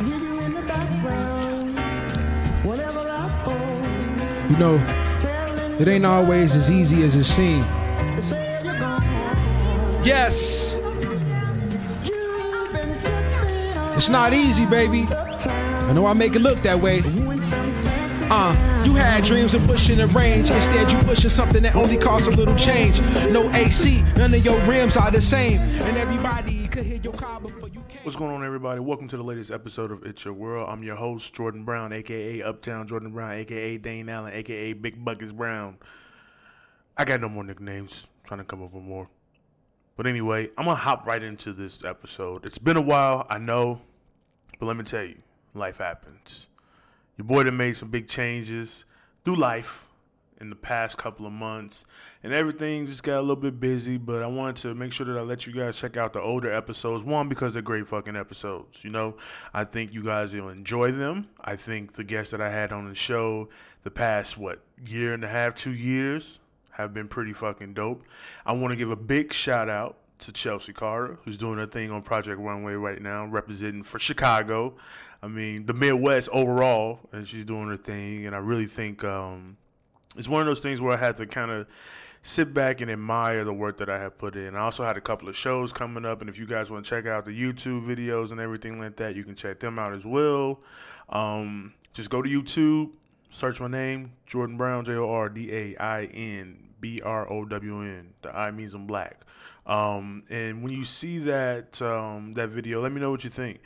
You know, it ain't always as easy as it seems. Yes. It's not easy, baby. I know I make it look that way. Uh, you had dreams of pushing the range. Instead, you pushing something that only costs a little change. No AC, none of your rims are the same. And everybody could hear your car before. What's going on, everybody? Welcome to the latest episode of It's Your World. I'm your host, Jordain Brown, aka Uptown Jordain Brown, aka Dane Allen, aka Big Buckets Brown. I got no more nicknames. I'm trying to come up with more. But anyway, I'm gonna hop right into this episode. It's been a while, I know, but let me tell you, life happens. Your boy done made some big changes through life in the past couple of months, and everything just got a little bit busy. But I wanted to make sure that I let you guys check out the older episodes. One, because they're great fucking episodes. You know, I think you guys will enjoy them. I think the guests that I had on the show the past what year and a half, two years have been pretty fucking dope. I want to give a big shout out to Chelsea Carter, who's doing her thing on Project Runway right now, representing for Chicago. I mean, the Midwest overall, and she's doing her thing. And I really think um, it's one of those things where I had to kind of sit back and admire the work that I have put in. I also had a couple of shows coming up, and if you guys want to check out the YouTube videos and everything like that, you can check them out as well. Um, just go to YouTube, search my name, Jordain Brown, J O R D A I N B R O W N. The I means I'm black. Um, and when you see that um, that video, let me know what you think.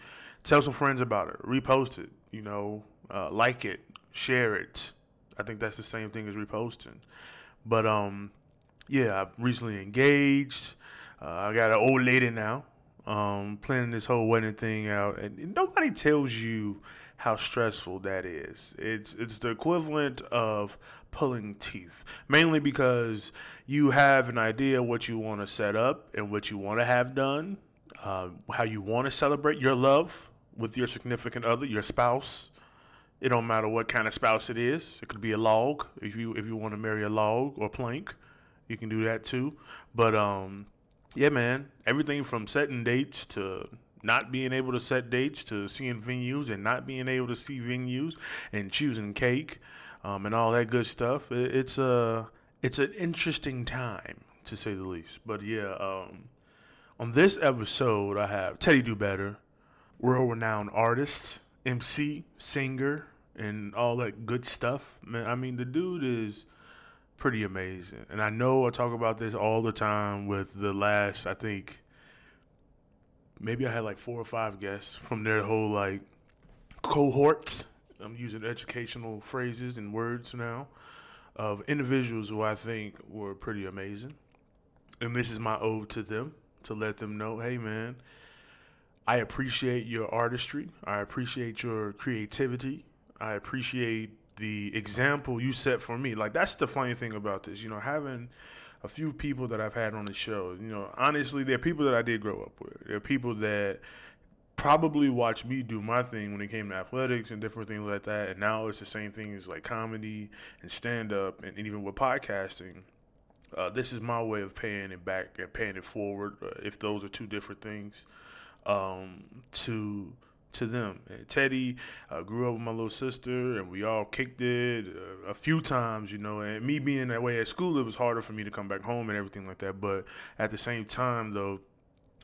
Tell some friends about it. Repost it. You know, uh, like it, share it. I think that's the same thing as reposting. But um, yeah, I've recently engaged. Uh, I got an old lady now. Um, planning this whole wedding thing out, and nobody tells you how stressful that is. It's it's the equivalent of pulling teeth, mainly because you have an idea what you want to set up and what you want to have done, uh, how you want to celebrate your love with your significant other, your spouse. It don't matter what kind of spouse it is. It could be a log if you if you want to marry a log or plank, you can do that too. But um, yeah, man, everything from setting dates to not being able to set dates to seeing venues and not being able to see venues and choosing cake um, and all that good stuff. It, it's a it's an interesting time to say the least. But yeah, um, on this episode, I have Teddy Do Better, world renowned artist, MC, singer, and all that good stuff. Man, I mean, the dude is pretty amazing. And I know I talk about this all the time with the last, I think, maybe I had like four or five guests from their whole like cohorts. I'm using educational phrases and words now of individuals who I think were pretty amazing. And this is my ode to them to let them know, hey man, I appreciate your artistry. I appreciate your creativity. I appreciate the example you set for me. Like that's the funny thing about this, you know, having a few people that I've had on the show. You know, honestly, they're people that I did grow up with. They're people that probably watched me do my thing when it came to athletics and different things like that. And now it's the same thing as like comedy and stand up and, and even with podcasting. Uh, this is my way of paying it back and paying it forward. Uh, if those are two different things, um, to to them. And Teddy uh, grew up with my little sister, and we all kicked it uh, a few times, you know. And me being that way at school, it was harder for me to come back home and everything like that. But at the same time, though,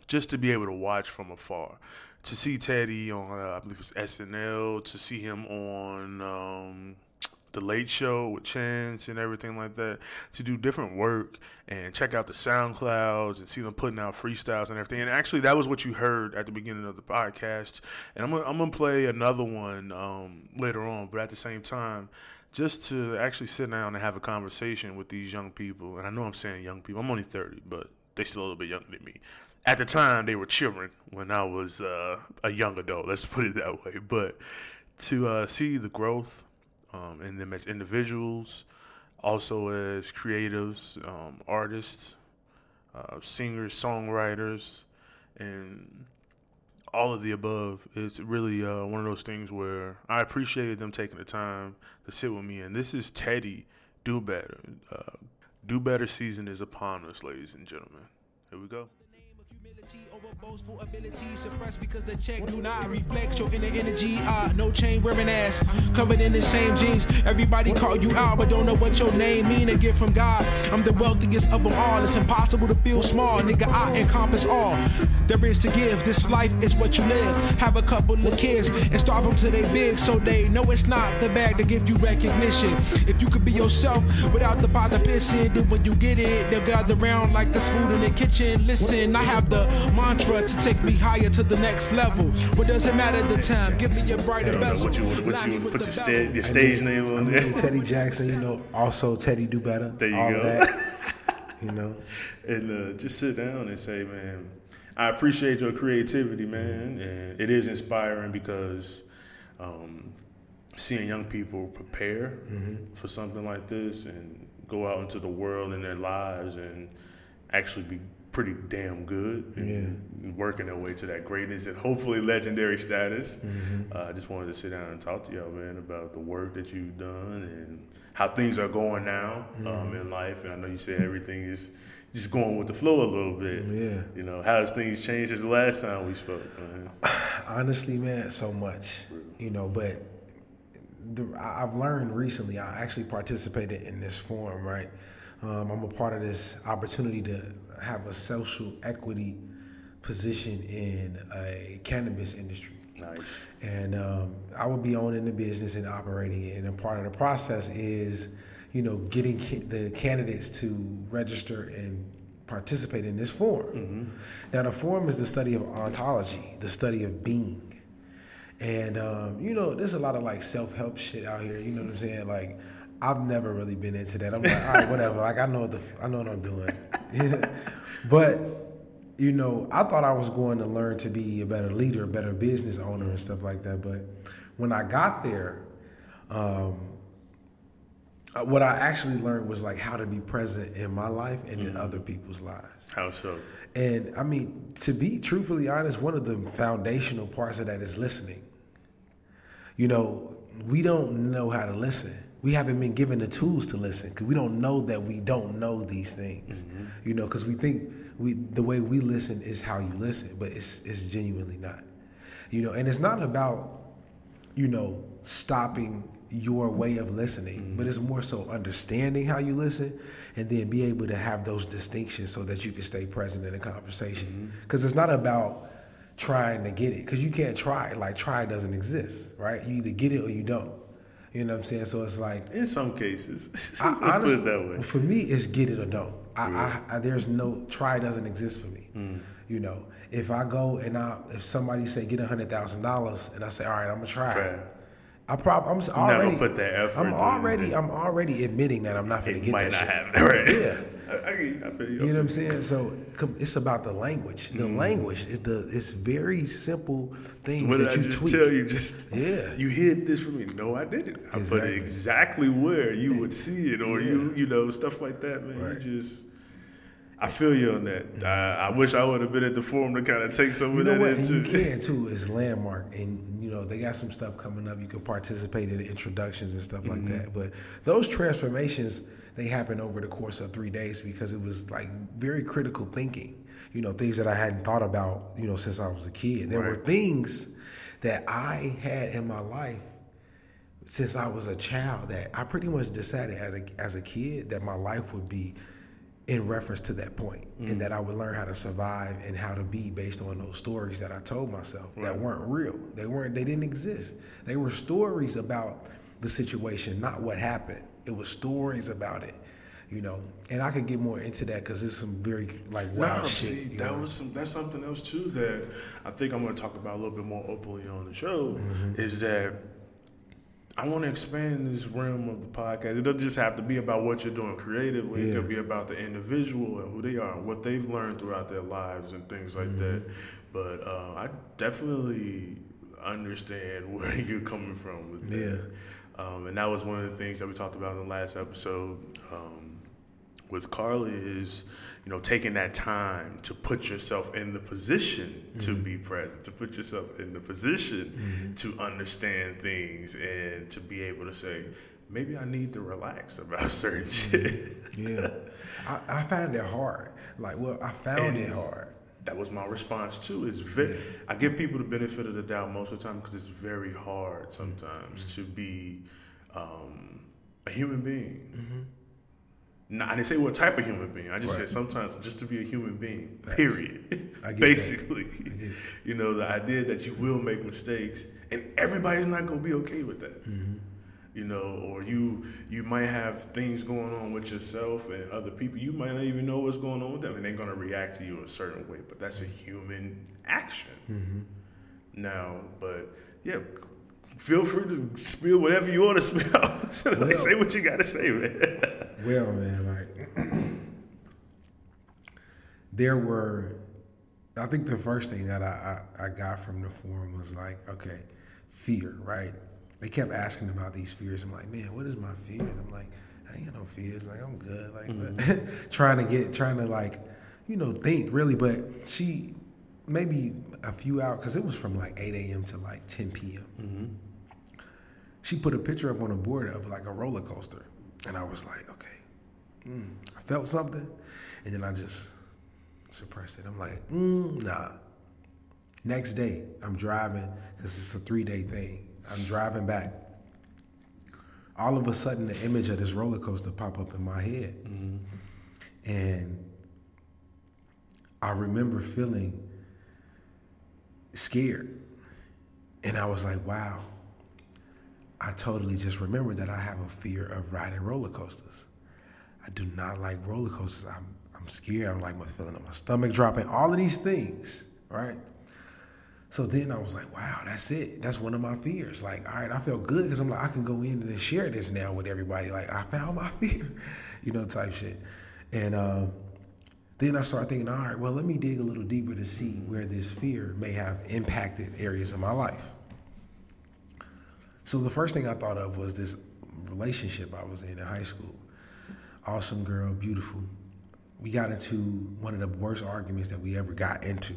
just to be able to watch from afar, to see Teddy on, uh, I believe it was SNL, to see him on. Um, the Late Show with Chance and everything like that to do different work and check out the SoundClouds and see them putting out freestyles and everything. And actually, that was what you heard at the beginning of the podcast. And I'm gonna, I'm gonna play another one um, later on, but at the same time, just to actually sit down and have a conversation with these young people. And I know I'm saying young people. I'm only 30, but they still a little bit younger than me. At the time, they were children when I was uh, a young adult. Let's put it that way. But to uh, see the growth um, in them as individuals, also as creatives, um, artists, uh, singers, songwriters, and all of the above. It's really uh, one of those things where I appreciated them taking the time to sit with me. And this is Teddy Do Better. Uh, Do Better season is upon us, ladies and gentlemen. Here we go. Over boastful ability, suppressed because the check do not reflect your inner energy. Ah, no chain wearing ass, covered in the same jeans. Everybody call you out, but don't know what your name mean. A gift from God. I'm the wealthiest of them all. It's impossible to feel small, nigga. I encompass all there is to give. This life is what you live. Have a couple of kids and starve them till they big, so they know it's not the bag to give you recognition. If you could be yourself without the pot of pissing, then when you get it, they'll gather around like there's food in the kitchen. Listen, I have the mantra to take me higher to the next level. What does it matter the time? Give me a brighter bezel. What you what you with put your, sta- your stage name I on mean. Teddy Jackson, you know, also Teddy Do Better. There you all go. Of that, you know, and uh, just sit down and say, man, I appreciate your creativity, man, and it is inspiring because um, seeing young people prepare for something like this and go out into the world in their lives and actually be pretty damn good and working their way to that greatness and hopefully legendary status. Uh, I just wanted to sit down and talk to y'all, man, about the work that you've done and how things are going now um, in life. And I know you said everything is just going with the flow a little bit. Yeah. You know, how has things changed since the last time we spoke, man? honestly, man, so much, you know, but the, I've learned recently, I actually participated in this forum, right? Um, I'm a part of this opportunity to have a social equity position in a cannabis industry. Nice. and um, I would be owning the business and operating it. And a part of the process is, you know, getting ca- the candidates to register and participate in this forum. Now, the forum is the study of ontology, the study of being. And um, you know, there's a lot of like self-help shit out here. You know what I'm saying? Like, I've never really been into that. I'm like, all right, whatever. Like, I know what the, I know what I'm doing. but you know, I thought I was going to learn to be a better leader, a better business owner, and stuff like that. But when I got there, um, uh, what I actually learned was like how to be present in my life and in other people's lives. How so? And I mean, to be truthfully honest, one of the foundational parts of that is listening. You know, we don't know how to listen. We haven't been given the tools to listen because we don't know that we don't know these things. Mm-hmm. You know, because we think we the way we listen is how you listen, but it's it's genuinely not. You know, and it's not about you know stopping your way of listening, but mm-hmm. it's more so understanding how you listen and then be able to have those distinctions so that you can stay present in the conversation. Mm-hmm. Because it's not about trying to get it, because you can't try. Like try doesn't exist, right? You either get it or you don't. You know what I'm saying? So it's like In some cases, I, put it that way. For me, it's get it or don't. I, I, I there's no try doesn't exist for me. Mm. You know, if I go and I if somebody say get a hundred thousand dollars and I say all right, I'm gonna try. Try. I probably I'm s- not gonna already put that effort I'm already. I'm already admitting that I'm not gonna get might that not shit. happen, right? Yeah. I, I, you. I feel you. You know what I'm saying? So it's about the language. The Mm-hmm. language is the it's very simple things What did that I you just tweak. tell you? Just Yeah. you hid this from me. No, I didn't. I put it Exactly. exactly where you would see it, or you, you know, stuff like that, man. Right. You just, I feel you on that. I, I wish I would have been at the forum to kind of take some You of know that what? You can too. Is landmark, and you know they got some stuff coming up. You can participate in introductions and stuff like mm-hmm. that. But those transformations they happen over the course of three days because it was like very critical thinking. You know, things that I hadn't thought about. You know, since I was a kid. There were things that I had in my life since I was a child that I pretty much decided as a, as a kid that my life would be in reference to that point and that I would learn how to survive and how to be based on those stories that I told myself that weren't real. They weren't they didn't exist. They were stories about the situation, not what happened. It was stories about it, you know. And I could get more into that cuz it's some very like wild No, shit. see, that know? was some, that's something else too that I think I'm going to talk about a little bit more openly on the show. Mm-hmm. Is that I want to expand this realm of the podcast. It doesn't just have to be about what you're doing creatively. It could be about the individual and who they are and what they've learned throughout their lives and things like that. Mm-hmm. But uh, I definitely understand where you're coming from with that. Um, and that was one of the things that we talked about in the last episode. Um, with Carly is, you know, taking that time to put yourself in the position to be present, to put yourself in the position to understand things and to be able to say, maybe I need to relax about certain shit. Yeah. I, I found it hard. Like well, I found And it hard. that was my response too. Is ve- I give people the benefit of the doubt most of the time because it's very hard sometimes Mm-hmm. to be um, a human being. No, I didn't say what type of human being. I just Right. said sometimes just to be a human being. Facts. Period. Basically, you know, the idea that you will make mistakes and everybody's not gonna be okay with that. Mm-hmm. You know, or you you might have things going on with yourself and other people. You might not even know what's going on with them, and they're gonna react to you a certain way. But that's a human action. Mm-hmm. Now, but yeah, feel free to spill whatever you want to spill. Well- say what you gotta say, man. Well, man, like there were. I think the first thing that I, I, I got from the forum was like, okay, fear, right? They kept asking about these fears. I'm like, man, what is my fears? I'm like, I ain't got no fears. Like, I'm good. Like, but mm-hmm. trying to get, trying to like, you know, think really. But she, maybe a few hours, because it was from like 8 a.m. to like 10 p.m. Mm-hmm. She put a picture up on a board of like a roller coaster. And I was like, okay, mm. I felt something. And then I just suppressed it. I'm like, mm, nah. Next day, I'm driving, because it's a three day thing. I'm driving back. All of a sudden, the image of this roller coaster pop up in my head. And I remember feeling scared. And I was like, wow, I totally just remembered that I have a fear of riding roller coasters. I do not like roller coasters. I'm, I'm scared. I don't like my feeling of my stomach dropping, all of these things, right? So then I was like, wow, that's it. That's one of my fears. Like, all right, I felt good because I'm like, I can go in and share this now with everybody. Like, I found my fear, you know, type shit. And um, then I started thinking, all right, well, let me dig a little deeper to see where this fear may have impacted areas of my life. So the first thing I thought of was this relationship I was in in high school. Awesome girl, beautiful. We got into one of the worst arguments that we ever got into.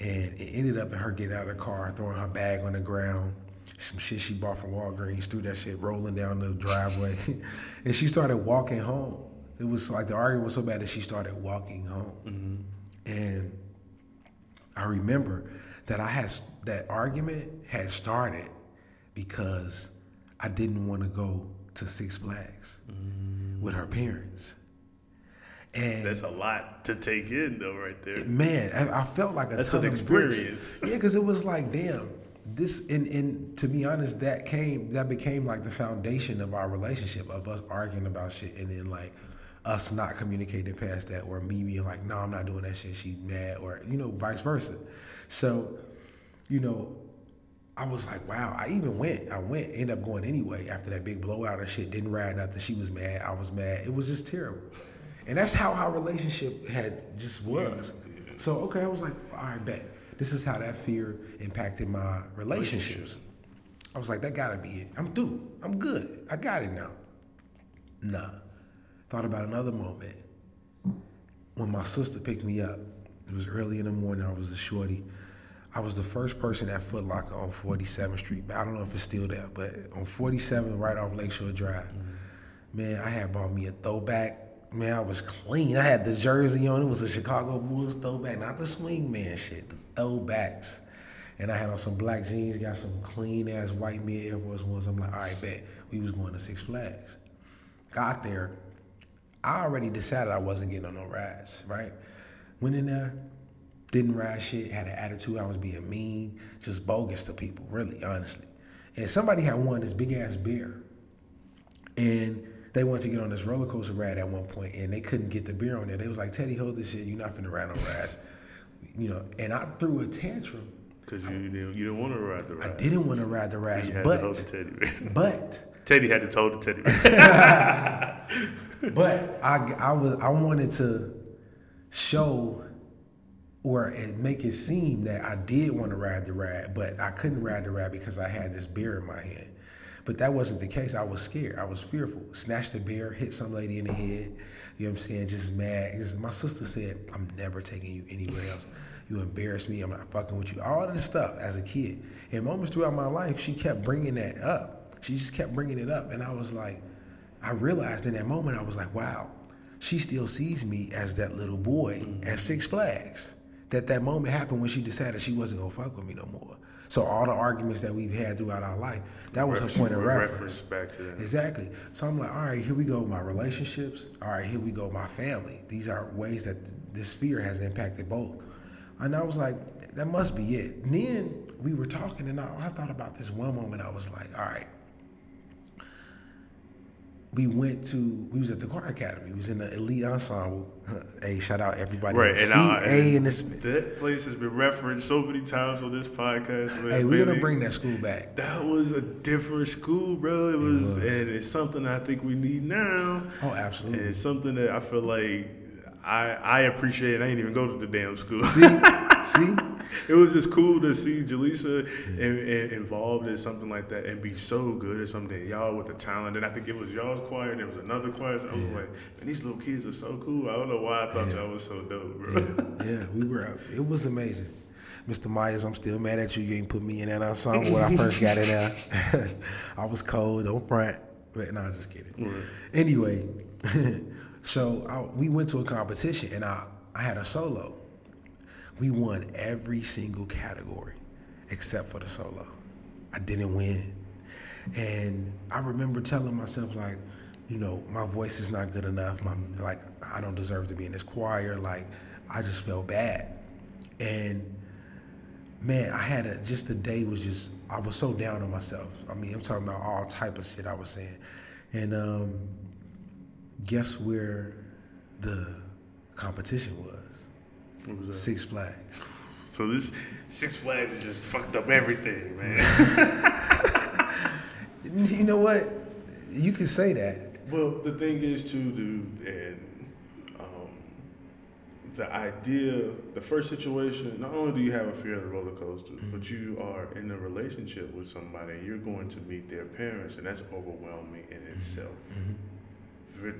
And it ended up in her getting out of the car, throwing her bag on the ground, some shit she bought from Walgreens, threw that shit rolling down the driveway. and she started walking home. It was like the argument was so bad that she started walking home. Mm-hmm. And I remember that I had that argument had started because I didn't want to go to Six Flags with her parents. And That's a lot to take in, though, right there. man, I, I felt like a That's ton an experience. Yeah, because it was like, damn, this and and to be honest, that came that became like the foundation of our relationship of us arguing about shit, and then like us not communicating past that, or me being like, no, I'm not doing that shit. She's mad, or you know, vice versa. So, you know, I was like, wow. I even went. I went. Ended up going anyway after that big blowout and shit. Didn't ride nothing. She was mad. I was mad. It was just terrible. And that's how our relationship had just was. So okay, I was like, all right, bet. This is how that fear impacted my relationships. I was like, that gotta be it. I'm through. I'm good. I got it now. Nah. Thought about another moment. When my sister picked me up, it was early in the morning. I was a shorty. I was the first person at Foot Locker on 47th Street. But I don't know if it's still there, but on 47th, right off Lakeshore Drive. Mm-hmm. Man, I had bought me a throwback. Man, I was clean. I had the jersey on. It was a Chicago Bulls throwback, not the swing man shit, the throwbacks. And I had on some black jeans, got some clean ass white mid Air Force Ones. I'm like, all right, bet. We was going to Six Flags. Got there. I already decided I wasn't getting on no rides, right? Went in there, didn't ride shit, had an attitude. I was being mean, just bogus to people, really, honestly. And somebody had won this big ass beer. And they wanted to get on this roller coaster ride at one point, and they couldn't get the beer on there. They was like, Teddy, hold this shit. You're not finna ride no rides. you know, and I threw a tantrum. Because you didn't, you didn't want to ride the ride. I didn't want to ride the rides, You to hold the but, teddy but, Teddy had to hold the teddy bear. but I, I was, I wanted to show or make it seem that I did want to ride the ride, but I couldn't ride the ride because I had this beer in my hand. But that wasn't the case. I was scared. I was fearful. Snatched the beer, hit some lady in the head. You know what I'm saying? Just mad. Just- my sister said, I'm never taking you anywhere else. You embarrass me. I'm not fucking with you. All of this stuff as a kid. And moments throughout my life, she kept bringing that up. She just kept bringing it up. And I was like, I realized in that moment, I was like, wow, she still sees me as that little boy at Six Flags that that moment happened when she decided she wasn't gonna fuck with me no more. So all the arguments that we've had throughout our life, that was her point of reference. reference back to that. Exactly. So I'm like, all right, here we go. My relationships. All right, here we go. My family. These are ways that this fear has impacted both. And I was like, that must be it. And then we were talking, and I, I thought about this one moment. I was like, all right. We went to, we was at the choir academy. We was in the elite ensemble. hey, shout out everybody. Right, and, I, CA in this. that place has been referenced so many times on this podcast. Man. Hey, we're gonna bring that school back. That was a different school, bro. It was, was. and it's something I think we need now. Oh, And absolutely. it's something that I feel like I I appreciate. I ain't even go to the damn school. See, see, it was just cool to see Jaleesa in, in, involved in something like that and be so good at something. Y'all with the talent, and I think it was y'all's choir. and There was another choir. So I was like, man, these little kids are so cool. I don't know why I thought y'all was so dope, bro. yeah, we were. It was amazing. Mr. Myers, I'm still mad at you. You ain't put me in that ensemble when I first got in there. I was cold, don't front. But no, I'm just kidding. Right. Anyway, so I, we went to a competition and I, I had a solo. We won every single category except for the solo. I didn't win. And I remember telling myself, like, you know, my voice is not good enough. My like, I don't deserve to be in this choir. Like, I just felt bad. And man, I had a just the day was just I was so down on myself. I mean, I'm talking about all type of shit I was saying. And um, guess where the competition was? What was that? Six Flags. So this Six Flags has just fucked up everything, man. You know what? You can say that. well, the thing is too, dude, and um, the idea, the first situation. Not only do you have a fear of the roller coaster, mm-hmm. but you are in a relationship with somebody, and you're going to meet their parents, and that's overwhelming in mm-hmm. itself. Mm-hmm. For-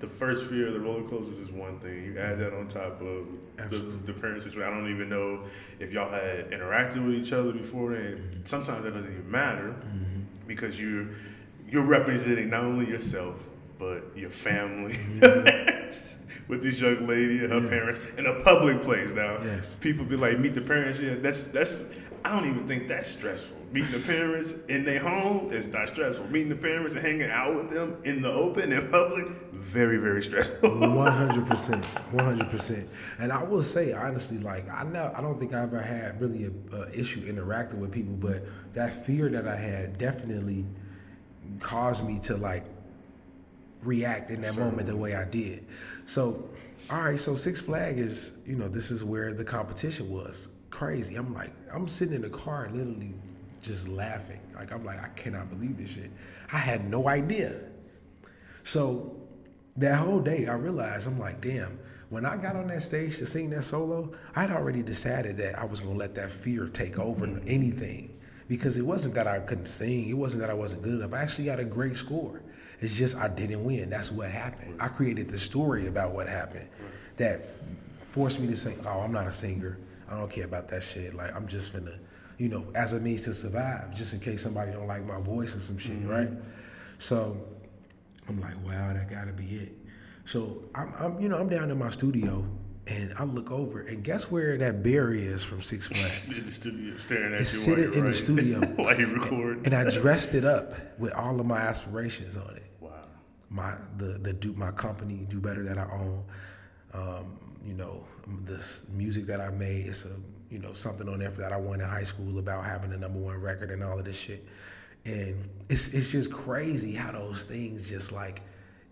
the first fear of the roller coasters is one thing. You add that on top of the, Absolutely. the parents situation. I don't even know if y'all had interacted with each other before, and mm-hmm. sometimes that doesn't even matter mm-hmm. because you're you're representing not only yourself but your family mm-hmm. with this young lady and her Yeah. parents in a public place. Now, Yes. people be like, meet the parents. Yeah, that's that's. I don't even think that's stressful. Meeting the parents in their home is not stressful. Meeting the parents and hanging out with them in the open and public, very very stressful. One hundred percent, one hundred percent. And I will say honestly, like I know I don't think I ever had really a, a issue interacting with people, but that fear that I had definitely caused me to like react in that moment the way I did. So, all right, so Six Flag is you know this is where the competition was crazy. I'm like I'm sitting in the car literally just laughing. Like I'm like I cannot believe this shit. I had no idea. So that whole day, I realized I'm like, damn. When I got on that stage to sing that solo, I'd already decided that I was gonna let that fear take over anything, because it wasn't that I couldn't sing. It wasn't that I wasn't good enough. I actually got a great score. It's just I didn't win. That's what happened. I created the story about what happened that forced me to say, "Oh, I'm not a singer. I don't care about that shit. Like I'm just finna, you know, as a means to survive, just in case somebody don't like my voice or some shit, right?" So I'm like, wow, that gotta be it. So I'm, I'm, you know, I'm down in my studio and I look over and guess where that bear is from Six in Flags? the studio, staring at It's you sitting while you're in the studio. while you record. and I dressed it up with all of my aspirations on it. wow. My the the do my company do better that I own. Um, you know, this music that I made. It's a you know something on there that I won in high school about having the number one record and all of this shit. And it's it's just crazy how those things just like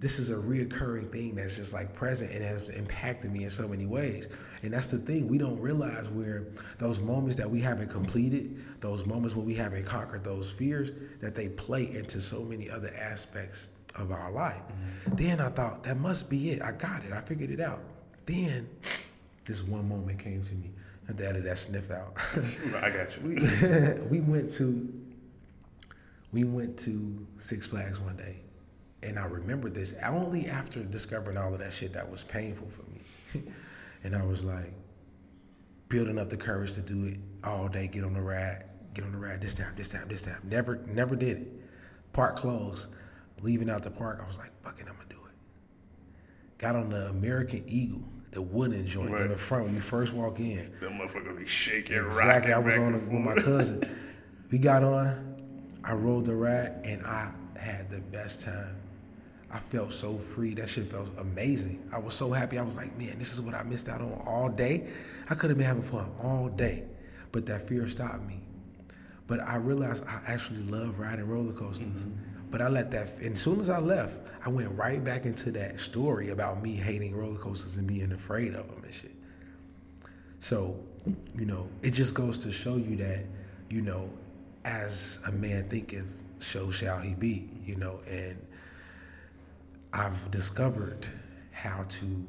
this is a reoccurring thing that's just like present and has impacted me in so many ways. And that's the thing we don't realize where those moments that we haven't completed, those moments when we haven't conquered those fears, that they play into so many other aspects of our life. Mm-hmm. Then I thought that must be it. I got it. I figured it out. Then this one moment came to me. I had to that sniff out. I got you. we, we went to we went to Six Flags one day, and I remember this only after discovering all of that shit that was painful for me, and I was like building up the courage to do it all day. Get on the ride, get on the ride. This time, this time, this time. Never, never did it. Park closed. Leaving out the park, I was like, "Fuck it, I'm gonna do it." Got on the American Eagle. The wooden joint in the front when you first walk in. That motherfucker be shaking, Exactly. I was on with my cousin. We got on. I rode the ride and I had the best time. I felt so free. That shit felt amazing. I was so happy. I was like, man, this is what I missed out on all day. I could have been having fun all day, but that fear stopped me. But I realized I actually love riding roller coasters. Mm-hmm. But I let that, and as soon as I left, I went right back into that story about me hating roller coasters and being afraid of them and shit. So, you know, it just goes to show you that, you know, as a man thinketh, so shall he be, you know, and I've discovered how to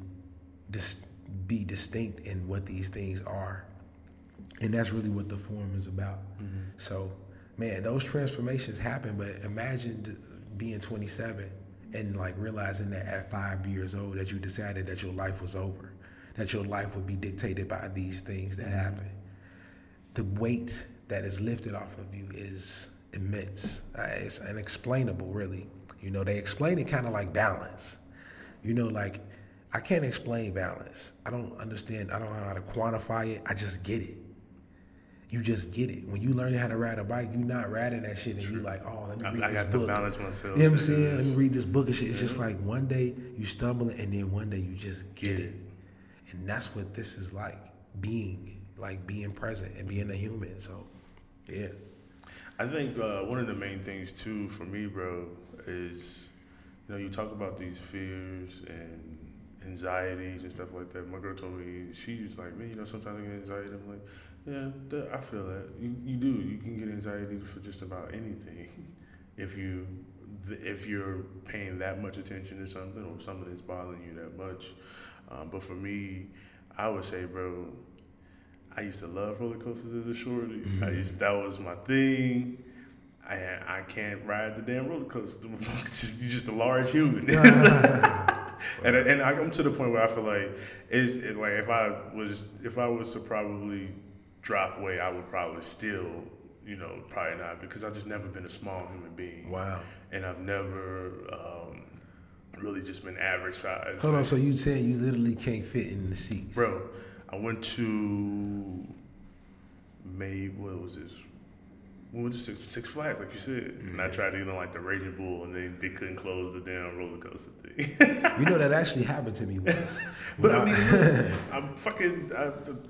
dis- be distinct in what these things are. And that's really what the forum is about. Mm-hmm. So, man, those transformations happen, but imagine being 27 and like realizing that at five years old that you decided that your life was over, that your life would be dictated by these things that happen. The weight that is lifted off of you is immense. Uh, it's unexplainable, really. You know, they explain it kind of like balance. You know, like I can't explain balance. I don't understand. I don't know how to quantify it. I just get it. You just get it. When you learn how to ride a bike, you're not riding that shit and you're like, oh, let me I- read I this to book. balance myself You know what I'm saying? Let me read this book and shit. It's just like one day you stumble and then one day you just get it. And that's what this is like being, like being present and being a human. So, yeah. I think uh, one of the main things too for me, bro, is you know you talk about these fears and anxieties and stuff like that. My girl told me she's like, man, you know, sometimes I get anxiety. I'm like, yeah, that, I feel that. You, you do. You can get anxiety for just about anything if you if you're paying that much attention to something or something that's bothering you that much. Um, but for me, I would say, bro, I used to love roller coasters as a shorty. I used that was my thing. I I can't ride the damn roller coaster. Just- You're just a large human. and and I, I'm to the point where I feel like it's, it's like if I was if I was to probably drop weight, I would probably still you know probably not because I've just never been a small human being. Wow. And I've never um, really just been average size. Hold on. So you saying you literally can't fit in the seats? Bro, I went to May. What was this? We went to Six, Six Flags, like you said, and I tried to get on like the Raging Bull, and they, they couldn't close the damn roller coaster thing. You know that actually happened to me once. but When I mean, I'm fucking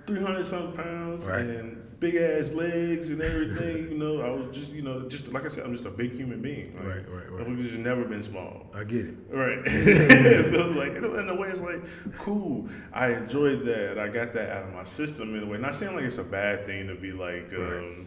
three hundred something pounds Right. and big ass legs and everything. You know, I was just you know just like I said, I'm just a big human being. Like, Right, right, right. I've just never been small. I get it. Right. it was like in a, in a way, it's like cool. I enjoyed that. I got that out of my system in a way. Not saying like it's a bad thing to be like um, Right.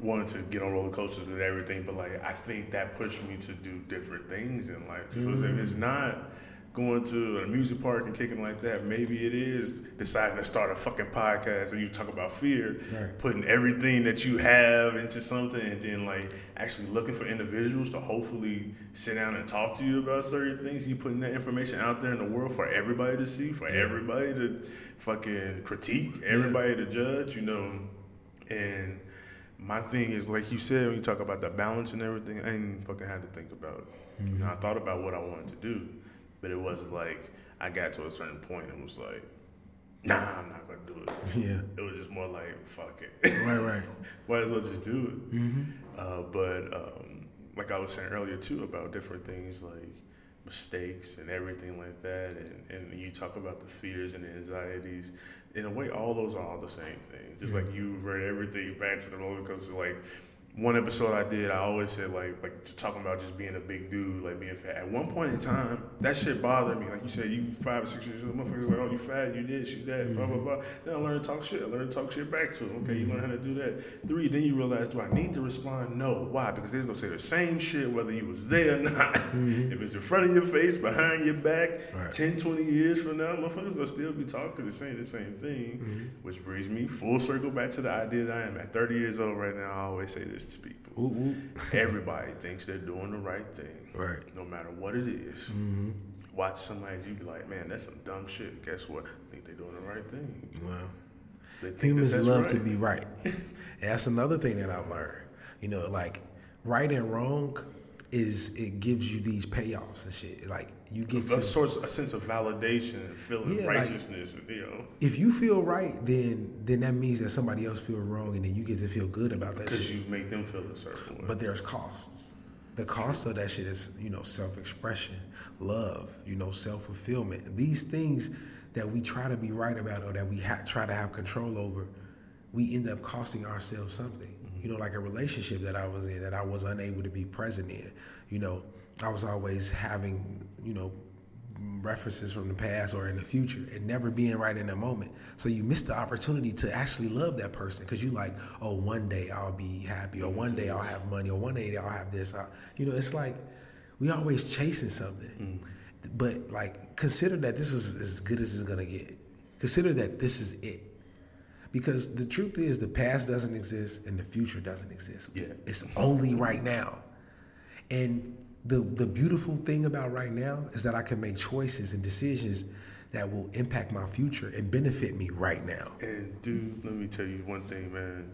Wanting to get on roller coasters and everything, but like I think that pushed me to do different things in life. So if it's mm. not going to a music park and kicking like that, maybe it is deciding to start a fucking podcast and you talk about fear, Right. putting everything that you have into something and then like actually looking for individuals to hopefully sit down and talk to you about certain things. You putting that information out there in the world for everybody to see, for everybody to fucking critique, everybody to judge, you know. And my thing is like you said when you talk about the balance and everything, I didn't fucking have to think about it. You know, I thought about what I wanted to do, but it wasn't like I got to a certain point and was like, nah, I'm not gonna do it. Yeah. It was just more like, fuck it. Right, right. Might as well just do it. Uh, but um, like I was saying earlier too about different things like mistakes and everything like that, and, and you talk about the fears and the anxieties. In a way, all those are all the same thing. Just like you've read everything back to the roller coaster, like. One episode I did, I always said like like talking about just being a big dude, like being fat. At one point in time, that shit bothered me. Like you said, you five or six years old, motherfuckers like, oh, you fat, you this, you that, blah blah mm-hmm. blah. Then I learned to talk shit. I learned to talk shit back to them. Okay, you learn mm-hmm. how to do that. Three, then you realize, do I need to respond? No. Why? Because they're gonna say the same shit whether you was there or not. Mm-hmm. If it's in front of your face, behind your back, Right. 10, 20 years from now, motherfuckers gonna still be talking the same the same thing. Which brings me full circle back to the idea that I am at 30 years old right now. I always say this people. Ooh, ooh. Everybody thinks they're doing the right thing. Right. No matter what it is. Mm-hmm. Watch somebody, you be like, man, that's some dumb shit. Guess what? I think they're doing the right thing. Well, They think humans that love right. to be right. and that's another thing that I've learned. You know, like right and wrong is it gives you these payoffs and shit. Like you get a to source, a sense of validation, feeling Yeah, like- righteousness. you know, if you feel right, then then that means that somebody else feel wrong, and then you get to feel good about that because you make them feel a certain way. But there's costs. The cost of that shit is, you know, self-expression, love, you know, self-fulfillment. These things that we try to be right about or that we ha- try to have control over, we end up costing ourselves something. You know, like a relationship that I was in that I was unable to be present in. You know, I was always having, you know, references from the past or in the future and never being right in that moment. So you miss the opportunity to actually love that person because you like, oh, one day I'll be happy or one day I'll have money or one day I'll have this. I, you know, it's like we always chasing something. Mm. But like consider that this is as good as it's gonna get. Consider that this is it. Because the truth is the past doesn't exist and the future doesn't exist. Yeah. It's only right now. And the the beautiful thing about right now is that I can make choices and decisions that will impact my future and benefit me right now. And dude, let me tell you one thing, man.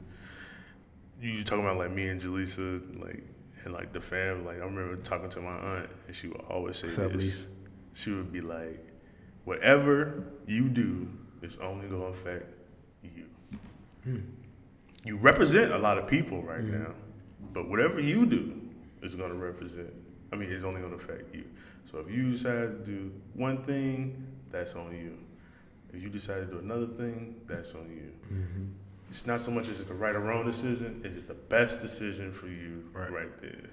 You talking about like me and Jaleesa, like and like the fam. Like I remember talking to my aunt, and she would always say What's this. She would be like, "Whatever you do it's only gonna affect. Hmm. You represent a lot of people right Mm-hmm. now, but whatever you do is gonna represent. I mean, it's only gonna affect you. So if you decide to do one thing, that's on you. If you decide to do another thing, that's on you. Mm-hmm. It's not so much as it the right or wrong decision, is it the best decision for you Right. right, there.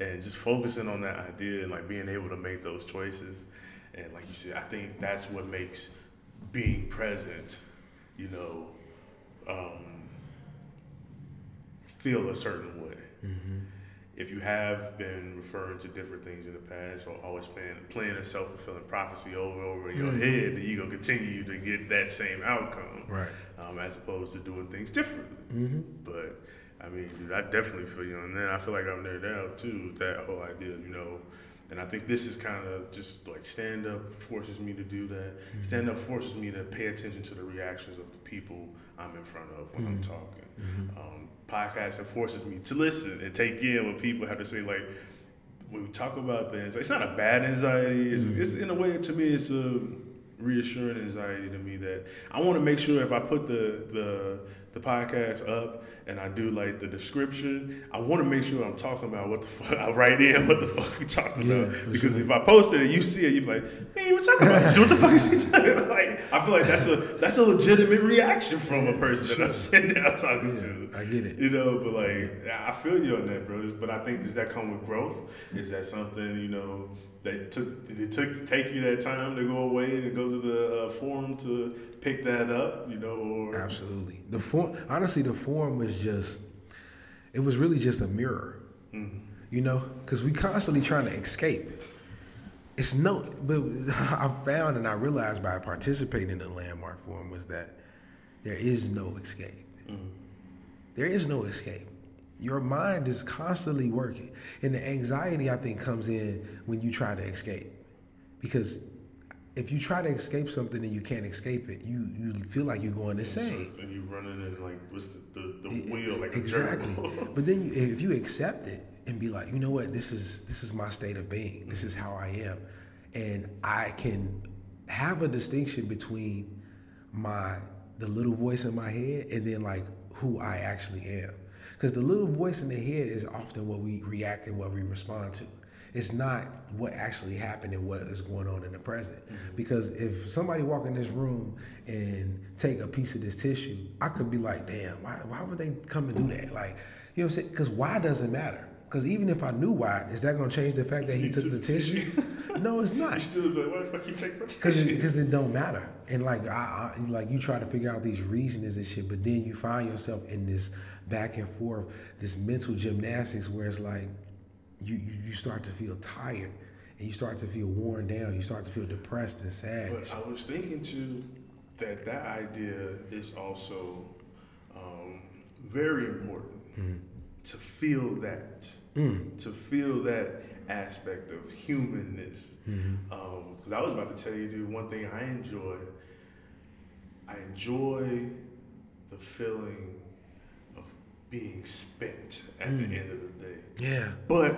And just focusing on that idea and like being able to make those choices. And like you said, I think that's what makes being present, you know, um, feel a certain way. If you have been referring to different things in the past or always playing, playing a self fulfilling prophecy over and over in your head, then you're going to continue to get that same outcome Right. um, as opposed to doing things differently. Mm-hmm. But I mean, dude, I definitely feel you, and then I feel like I'm there now too. with That whole idea, you know, and I think this is kind of just like stand up forces me to do that. Stand up forces me to pay attention to the reactions of the people I'm in front of when I'm mm-hmm. talking. Mm-hmm. Um, podcasting forces me to listen and take in what people have to say. Like when we talk about things, it's not a bad anxiety. It's, mm-hmm. it's in a way to me, it's a reassuring anxiety to me that I want to make sure if I put the the the podcast up and I do like the description, I want to make sure I'm talking about what the fuck I write in what the fuck we talked Yeah, about. because sure. if I post it and you see it, you're like, man, you talking about. What the fuck is he talking about? Like, I feel like that's a that's a legitimate reaction from a person that I'm sitting there talking to. I get it. You know, but like I feel you on that, bro. But I think does that come with growth? Is that something you know that took did it took take you that time to go away and go to the uh, forum to pick that up? You know, or Absolutely. The form, honestly, the form was just, it was really just a mirror, you know, because we constantly trying to escape. It's no, but I found and I realized by participating in the landmark forum was that there is no escape. There is no escape. Your mind is constantly working, and the anxiety I think comes in when you try to escape, because if you try to escape something and you can't escape it, you you feel like you're going insane. and you're running in like what's the, the, the wheel like a exactly. but then you, if you accept it and be like, you know what, this is this is my state of being. This is how I am, and I can have a distinction between my the little voice in my head and then like who I actually am. Because the little voice in the head is often what we react and what we respond to. It's not what actually happened and what is going on in the present. Mm-hmm. Because if somebody walk in this room and take a piece of this tissue, I could be like, damn, why, why would they come and do that? Like, you know what I'm saying? Because why doesn't matter. Because even if I knew why, is that going to change the fact that he took the tissue? No, it's not You still like, why the fuck you take my because tissue? because it don't matter and like I, I like you try to figure out these reasons and shit but then you find yourself in this back and forth this mental gymnastics where it's like you you, start to feel tired and you start to feel worn down you start to feel depressed and sad But. I was thinking too that that idea is also um, very important mm-hmm. to feel that, mm. to feel that aspect of humanness. Mm-hmm. Um, because I was about to tell you, dude, one thing I enjoy, I enjoy the feeling of being spent at the end of the day. yeah But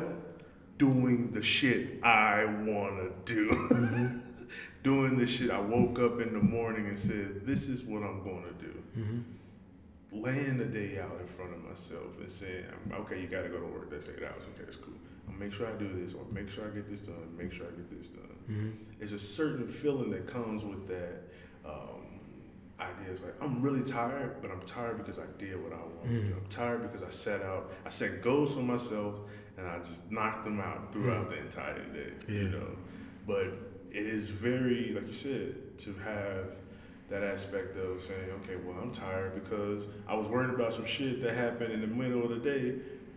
doing the shit I wanna do. Mm-hmm. doing the shit I woke up in the morning and said, This is what I'm gonna do. Mm-hmm. Laying the day out in front of myself and saying, Okay, you gotta go to work. That's eight hours. Okay, that's cool. I'll make sure I do this, or make sure I get this done, make sure I get this done. Mm-hmm. There's a certain feeling that comes with that um, idea. It's like, I'm really tired, but I'm tired because I did what I wanted to do. Mm. I'm tired because I set out, I set goals for myself, and I just knocked them out throughout mm. the entire day. You know, but it is very, like you said, to have that aspect of saying, okay, well, I'm tired because I was worried about some shit that happened in the middle of the day.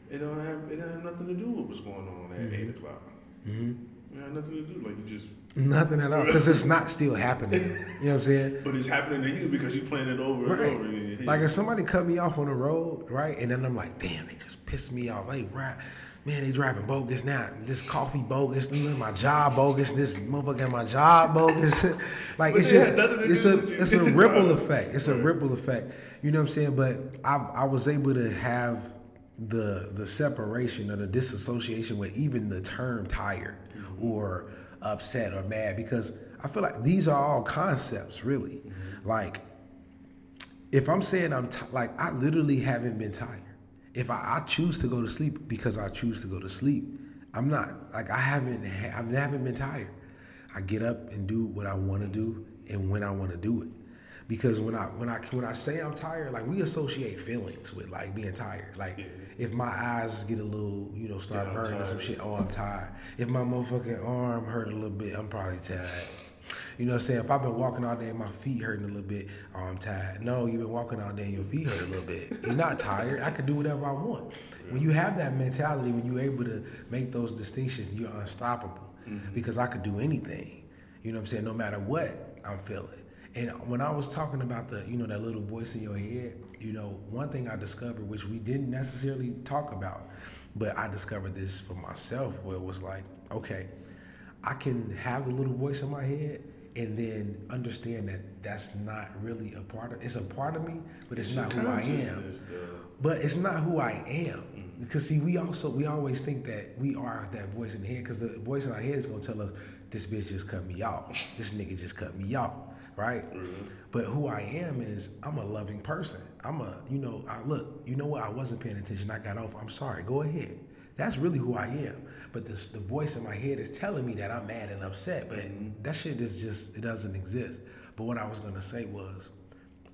It don't have, it had nothing to do with what's going on at eight mm-hmm. o'clock. Mm-hmm. It had nothing to do. Like you just, Nothing at all, because it's not still happening. You know what I'm saying? but it's happening to you because you're playing it over and over. in your. Like if somebody cut me off on the road, right, and then I'm like, damn, they just pissed me off. Hey, right, man, they driving bogus now. This coffee bogus, my job bogus. This motherfucker my job bogus. like But it's just, had nothing to it's a, it's a ripple effect. It's a ripple effect. You know what I'm saying? But I, I was able to have the the separation or the disassociation with even the term tired mm-hmm. or upset or mad because I feel like these are all concepts really. Mm-hmm. Like if I'm saying I'm t- like I literally haven't been tired. If I, I choose to go to sleep because I choose to go to sleep, I'm not like I haven't ha- I haven't been tired. I get up and do what I want to do and when I want to do it. Because when I when I when I say I'm tired, like we associate feelings with like being tired. Like if my eyes get a little, you know, start Yeah, burning or some shit, oh I'm tired. If my motherfucking arm hurt a little bit, I'm probably tired. You know what I'm saying? If I've been walking all day and my feet hurting a little bit, oh, I'm tired. No, you've been walking all day and your feet hurt a little bit. You're not tired. I can do whatever I want. When you have that mentality, when you're able to make those distinctions, you're unstoppable mm-hmm. because I could do anything. You know what I'm saying? No matter what I'm feeling. And when I was talking about the, you know, that little voice in your head, you know, one thing I discovered, which we didn't necessarily talk about, but I discovered this for myself, where it was like, okay, I can have the little voice in my head and then understand that that's not really a part of it's a part of me but it's, not who I am. but it's not who I am. Because see we also we always think that we are that voice in the head because the voice in our head is going to tell us this bitch just cut me off. This nigga just cut me off right? Mm-hmm. But who I am is I'm a loving person. I'm a you know I look you know what? I wasn't paying attention. I got off. I'm sorry. Go ahead. That's really who I am. But this, the voice in my head is telling me that I'm mad and upset, but mm-hmm. that shit is just, it doesn't exist. But what I was gonna say was,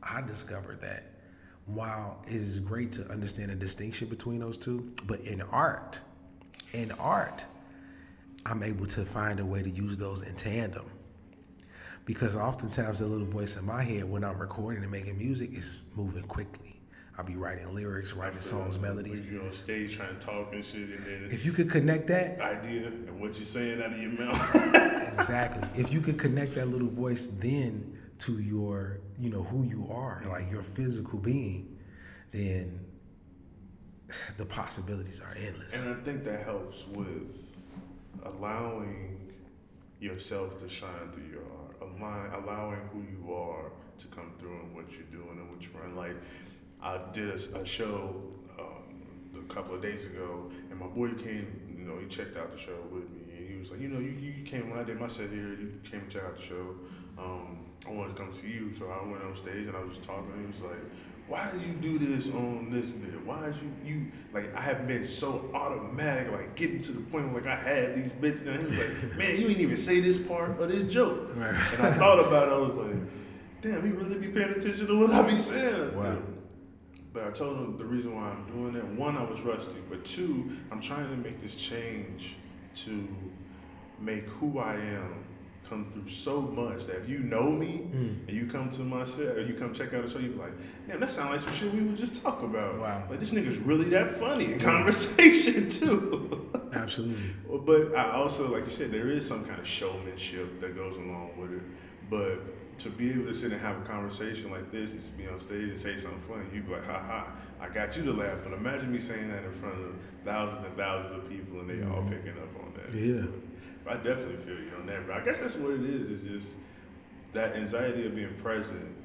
I discovered that while it is great to understand the distinction between those two, but in art, in art, I'm able to find a way to use those in tandem. Because oftentimes the little voice in my head when I'm recording and making music is moving quickly. I'll be writing lyrics, writing songs, melodies. You're on stage trying to talk and shit, and then If you could connect that, idea and what you're saying out of your mouth. exactly. If you could connect that little voice then to your, you know, who you are, like your physical being, then the possibilities are endless. and I think that helps with allowing yourself to shine through your art, allowing, who you are to come through and what you're doing and what you're running. Like, I did a, a show um, a couple of days ago, and my boy came, you know, he checked out the show with me, and he was like, you know, you, you came when I did my set here, you came to check out the show. Um, I wanted to come see you, so I went on stage and I was just talking. He was like, "Why did you do this on this bit? Why did you you like? I have been so automatic, like getting to the point where like I had these bits." And he was like, "Man, you ain't even say this part of this joke." Right. And I thought about it. I was like, "Damn, he really be paying attention to what I be saying." Wow. But I told him the reason why I'm doing that. One, I was rusty, but two, I'm trying to make this change to make who I am come through so much that if you know me Mm. and you come to my set or you come check out the show, you be like, "Damn, that sounds like some shit we would just talk about." Wow. Like this nigga's really that funny in conversation too. Absolutely. But I also, like you said, there is some kind of showmanship that goes along with it. But to be able to sit and have a conversation like this, and just be on stage and say something funny, you'd be like, ha ha, I got you to laugh. But imagine me saying that in front of thousands and thousands of people and they all picking up on that. Yeah. I definitely feel you on that. But I guess that's what it is, is just that anxiety of being present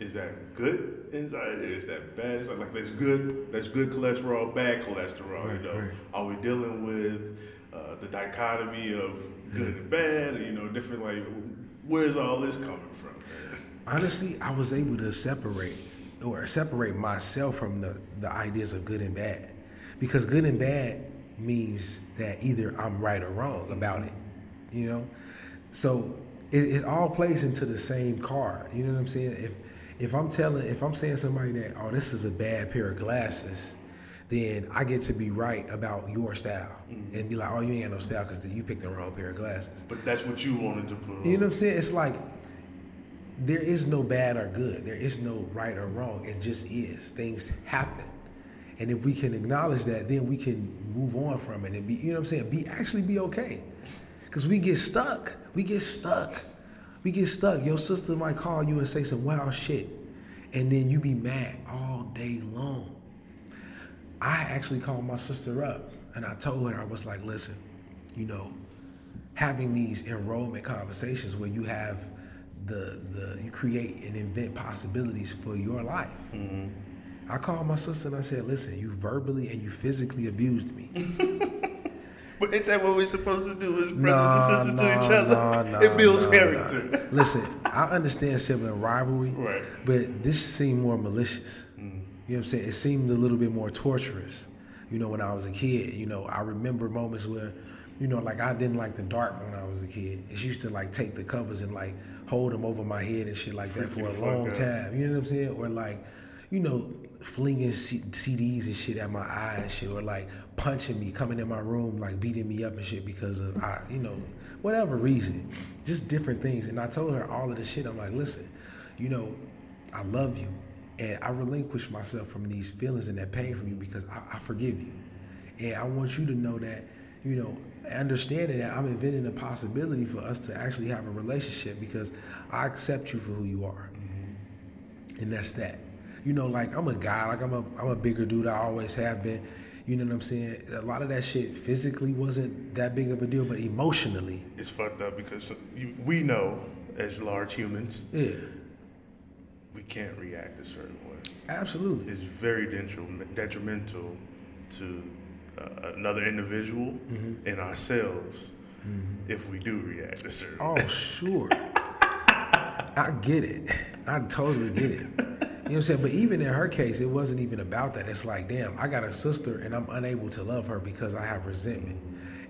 is that good inside? Is that bad? It's like, like there's good, that's good cholesterol, bad cholesterol. Right, you know, right. are we dealing with uh, the dichotomy of good and bad? You know, different like, where's all this coming from? Honestly, I was able to separate or separate myself from the, the ideas of good and bad. Because good and bad means that either I'm right or wrong about it. You know? So it, it all plays into the same card. You know what I'm saying? If if I'm telling if I'm saying somebody that, oh, this is a bad pair of glasses, then I get to be right about your style. Mm-hmm. And be like, oh, you ain't got no style because you picked the wrong pair of glasses. But that's what you wanted to put on. You know what I'm saying? It's like there is no bad or good. There is no right or wrong. It just is. Things happen. And if we can acknowledge that, then we can move on from it and be, you know what I'm saying? Be actually be okay. Cause we get stuck. We get stuck. We get stuck. Your sister might call you and say some wild shit. And then you be mad all day long. I actually called my sister up and I told her, I was like, listen, you know, having these enrollment conversations where you have the the you create and invent possibilities for your life. Mm-hmm. I called my sister and I said, listen, you verbally and you physically abused me. But ain't that what we're supposed to do as brothers Nah, and sisters nah, to each other? nah, it builds character. Listen, I understand sibling rivalry, Right. but this seemed more malicious. Mm. You know what I'm saying? It seemed a little bit more torturous. You know, when I was a kid, you know, I remember moments where, you know, like I didn't like the dark when I was a kid. She used to like take the covers and like hold them over my head and shit like that for a long time. You know what I'm saying? Or like, you know, flinging C- CDs and shit at my eyes, and shit, or like punching me, coming in my room, like beating me up and shit because of I, you know, whatever reason, just different things. And I told her all of this shit. I'm like, listen, you know, I love you, and I relinquish myself from these feelings and that pain from you because I, I forgive you, and I want you to know that, you know, understanding that I'm inventing a possibility for us to actually have a relationship because I accept you for who you are mm-hmm. and that's that. You know, like I'm a guy, like I'm a I'm a bigger dude. I always have been. You know what I'm saying? A lot of that shit physically wasn't that big of a deal, but emotionally, It's fucked up because we know as large humans yeah, we can't react a certain way. absolutely. It's very detri- detrimental to uh, another individual Mm-hmm. and ourselves if we do react a certain Oh, sure. I get it. I totally get it. You know what I'm saying? But even in her case, it wasn't even about that. It's like, damn, I got a sister and I'm unable to love her because I have resentment.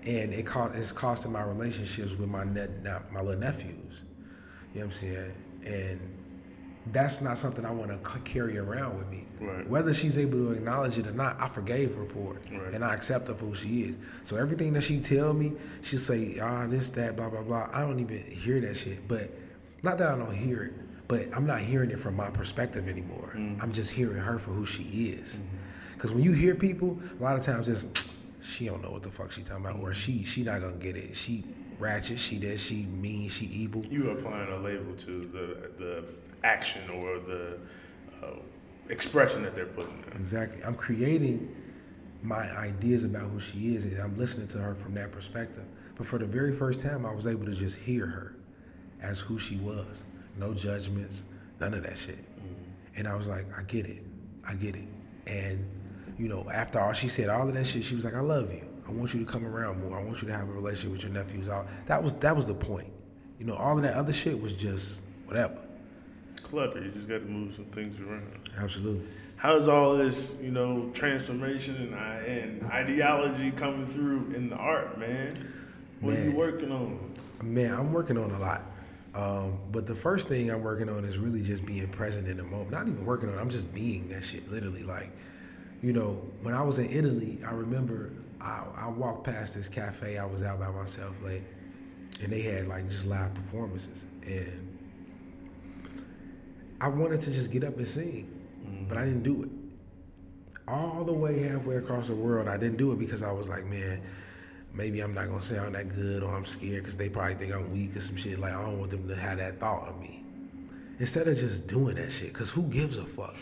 And it cost, it's costing my relationships with my net, my little nephews. You know what I'm saying? And that's not something I want to carry around with me. Right. Whether she's able to acknowledge it or not, I forgave her for it, Right. and I accept her for who she is. So everything that she tell me, she'll say, ah, this, that, blah, blah, blah. I don't even hear that shit. But not that I don't hear it, but I'm not hearing it from my perspective anymore. Mm. I'm just hearing her for who she is. Mm-hmm. Because when you hear people, a lot of times it's she don't know what the fuck she talking about, or mm-hmm. she she not gonna get it. She ratchet, she this, she mean, she evil. You applying a label to the the action or the uh, expression that they're putting there. Exactly. I'm creating my ideas about who she is, and I'm listening to her from that perspective. But for the very first time, I was able to just hear her as who she was. No judgments, none of that shit. Mm-hmm. And I was like, I get it. I get it. And, you know, after all she said all of that shit, she was like, I love you. I want you to come around more. I want you to have a relationship with your nephews. All that was that was the point. You know, all of that other shit was just whatever. Clutter. You just got to move some things around. Absolutely. How's all this, you know, transformation and, and ideology coming through in the art, man? What are you working on? Man, I'm working on a lot. Um, but the first thing I'm working on is really just being present in the moment. Not even working on it, I'm just being that shit, literally. Like, you know, when I was in Italy, I remember I, I walked past this cafe. I was out by myself late, and they had like just live performances. And I wanted to just get up and sing, but I didn't do it. All the way halfway across the world, I didn't do it because I was like, man, maybe I'm not gonna sound that good or I'm scared because they probably think I'm weak or some shit. Like I don't want them to have that thought of me. Instead of just doing that shit, because who gives a fuck?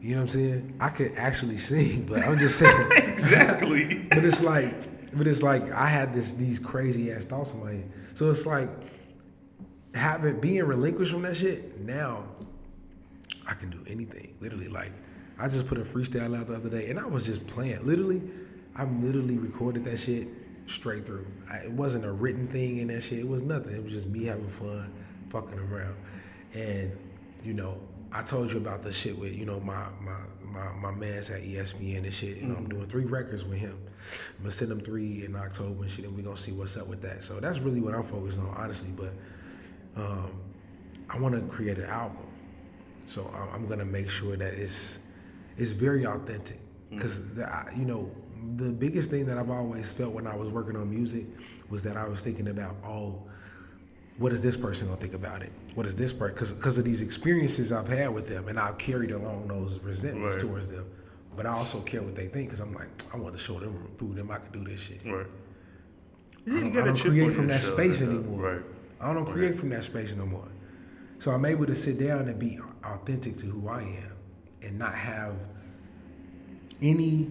You know what I'm saying? I could actually sing, but I'm just saying. Exactly. but it's like, but it's like I had this these crazy ass thoughts in my head. So it's like having being relinquished from that shit. Now, I can do anything. Literally, like I just put a freestyle out the other day, and I was just playing. Literally, I literally recorded that shit straight through. I, it wasn't a written thing in that shit. It was nothing. It was just me having fun, fucking around. And you know, I told you about the shit with you know my my my, my man's at ESPN and shit. You know, I'm doing three records with him. I'm gonna send him three in October and shit, and we gonna see what's up with that. So that's really what I'm focused on, honestly. But um, I want to create an album, so I- I'm gonna make sure that it's it's very authentic because you know the biggest thing that I've always felt when I was working on music was that I was thinking about oh what is this person gonna think about it? What is this person? Because because of these experiences I've had with them, and I've carried along those resentments Right. towards them. But I also care what they think because I'm like, I want to show them, prove them I can do this shit. Right. I don't, I don't create from that space anymore. Right. I don't create from that space no more. So I'm able to sit down and be authentic to who I am, and not have any,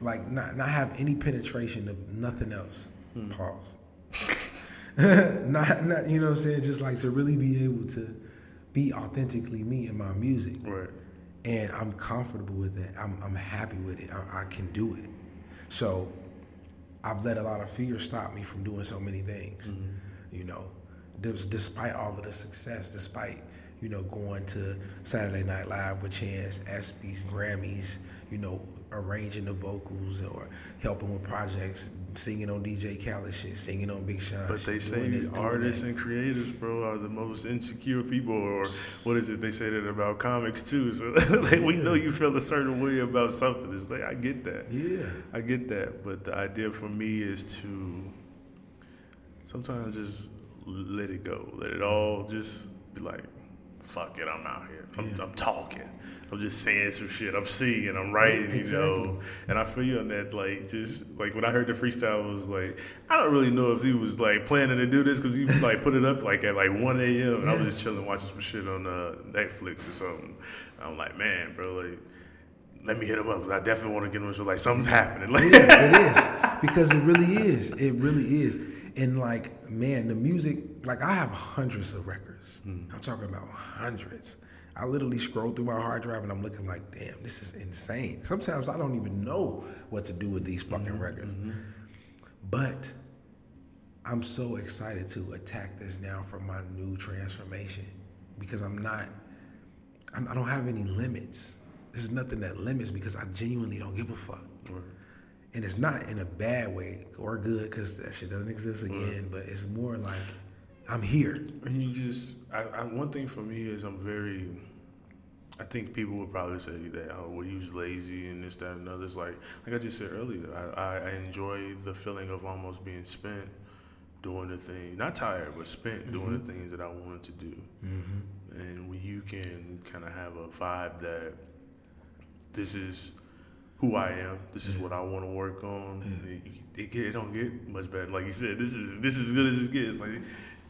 like, not not have any penetration of nothing else. Hmm. Pause. not, not, you know what I'm saying? Just like to really be able to be authentically me in my music Right. and I'm comfortable with it. I'm, I'm happy with it. I, I can do it. So I've let a lot of fear stop me from doing so many things. Mm-hmm. You know, despite all of the success, despite you know going to Saturday Night Live with Chance, ESPYS, Grammys, you know, arranging the vocals or helping with projects, singing on DJ Khaled shit, singing on Big Sean. But they shit, say this, artists and creators, bro, are the most insecure people, or what is it? They say that about comics too. So like, we know you feel a certain way about something. It's like I get that. Yeah. I get that. But the idea for me is to sometimes just let it go, let it all just be like, fuck it, I'm out here. I'm, Yeah. I'm talking. I'm just saying some shit. I'm seeing. I'm writing. You know. And I feel you on that. Like just like when I heard the freestyle, I was like, I don't really know if he was like planning to do this because he like put it up like at like 1 a.m. and I was just chilling watching some shit on uh, Netflix or something. I'm like, man, bro, like. Let me hit him up because I definitely want to get him. So like something's happening. Like, Yeah, it is because it really is. It really is. And like, man, the music. Like, I have hundreds of records. I'm talking about hundreds. I literally scroll through my hard drive and I'm looking like, damn, this is insane. Sometimes I don't even know what to do with these mm-hmm. fucking records. Mm-hmm. But I'm so excited to attack this now for my new transformation because I'm not. I'm, I don't have any limits. There's nothing that limits because I genuinely don't give a fuck and it's not in a bad way or good because that shit doesn't exist again. But it's more like I'm here. And you just, I, I, one thing for me is I'm very, I think people would probably say that, oh, well, you's lazy and this, that, and other. It's like, like I just said earlier, I, I, I enjoy the feeling of almost being spent doing the thing, not tired, but spent mm-hmm. doing the things that I wanted to do. Mm-hmm. And when you can kind of have a vibe that this is who I am, this is what I want to work on, it, it, it don't get much better. Like you said, this is this is as good as it gets. Like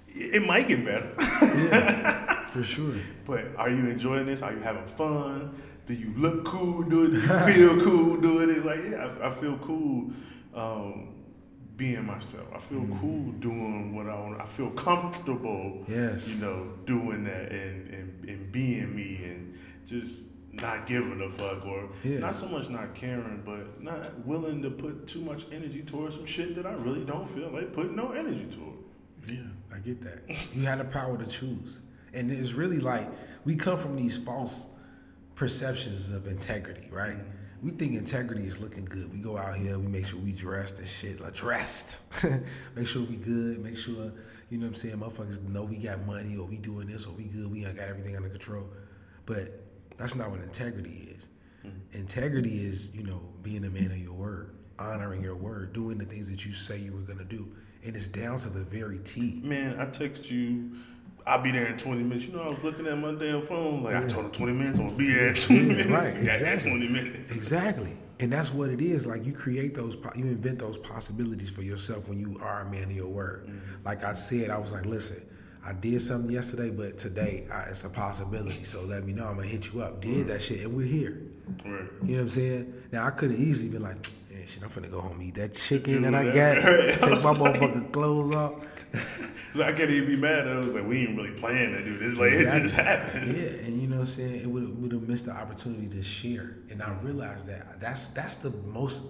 it might get better. Yeah, for sure. But are you enjoying this? Are you having fun? Do you look cool doing it? Do you feel cool doing it? Like, yeah, I, I feel cool um, being myself. I feel cool doing what I want. I feel comfortable, Yes. you know, doing that and, and, and being me and just not giving a fuck or Yeah. not so much not caring, but not willing to put too much energy towards some shit that I really don't feel like putting no energy toward. Yeah, I get that. You had the power to choose, and it's really like we come from these false perceptions of integrity, right? Mm-hmm. We think integrity is looking good. We go out here, we make sure we dressed and shit, like dressed. make sure we good. Make sure you know what I'm saying. Motherfuckers know we got money, or we doing this, or we good. We got everything under control. But that's not what integrity is. Mm-hmm. Integrity is you know being a man of your word, honoring your word, doing the things that you say you were gonna do, and it's down to the very T. Man, I text you. I'll be there in 20 minutes. You know, I was looking at my damn phone. Like, I told him 20 minutes. I'm going to be there in 20 Yeah, minutes. right, exactly. 20 minutes. Exactly. And that's what it is. Like you create those, you invent those possibilities for yourself when you are a man of your word. Mm-hmm. Like I said, I was like, listen, I did something yesterday, but today I, it's a possibility. So let me know. I'm gonna hit you up. Did that shit, and we're here. Right. You know what I'm saying? Now I could have easily been like, yeah, shit, I'm finna go home eat that chicken Do that I got, Right. take my I was like- motherfucking clothes off. So I can't even be mad. I was like, we ain't really planning to do this. Like it just happened. Yeah, and you know what I'm saying? It would would have missed the opportunity to share. And I realized that that's that's the most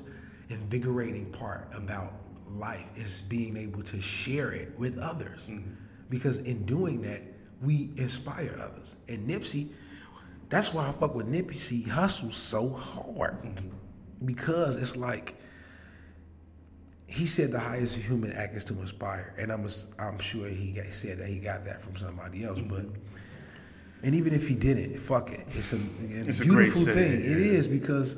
invigorating part about life is being able to share it with others. Mm-hmm. Because in doing that, we inspire others. And Nipsey, that's why I fuck with Nipsey. He hustles so hard. Mm-hmm. Because it's like he said the highest human act is to inspire, and I'm I'm sure he got, said that he got that from somebody else. But and even if he didn't, fuck it, it's a, a It's a beautiful thing. saying, It yeah. is because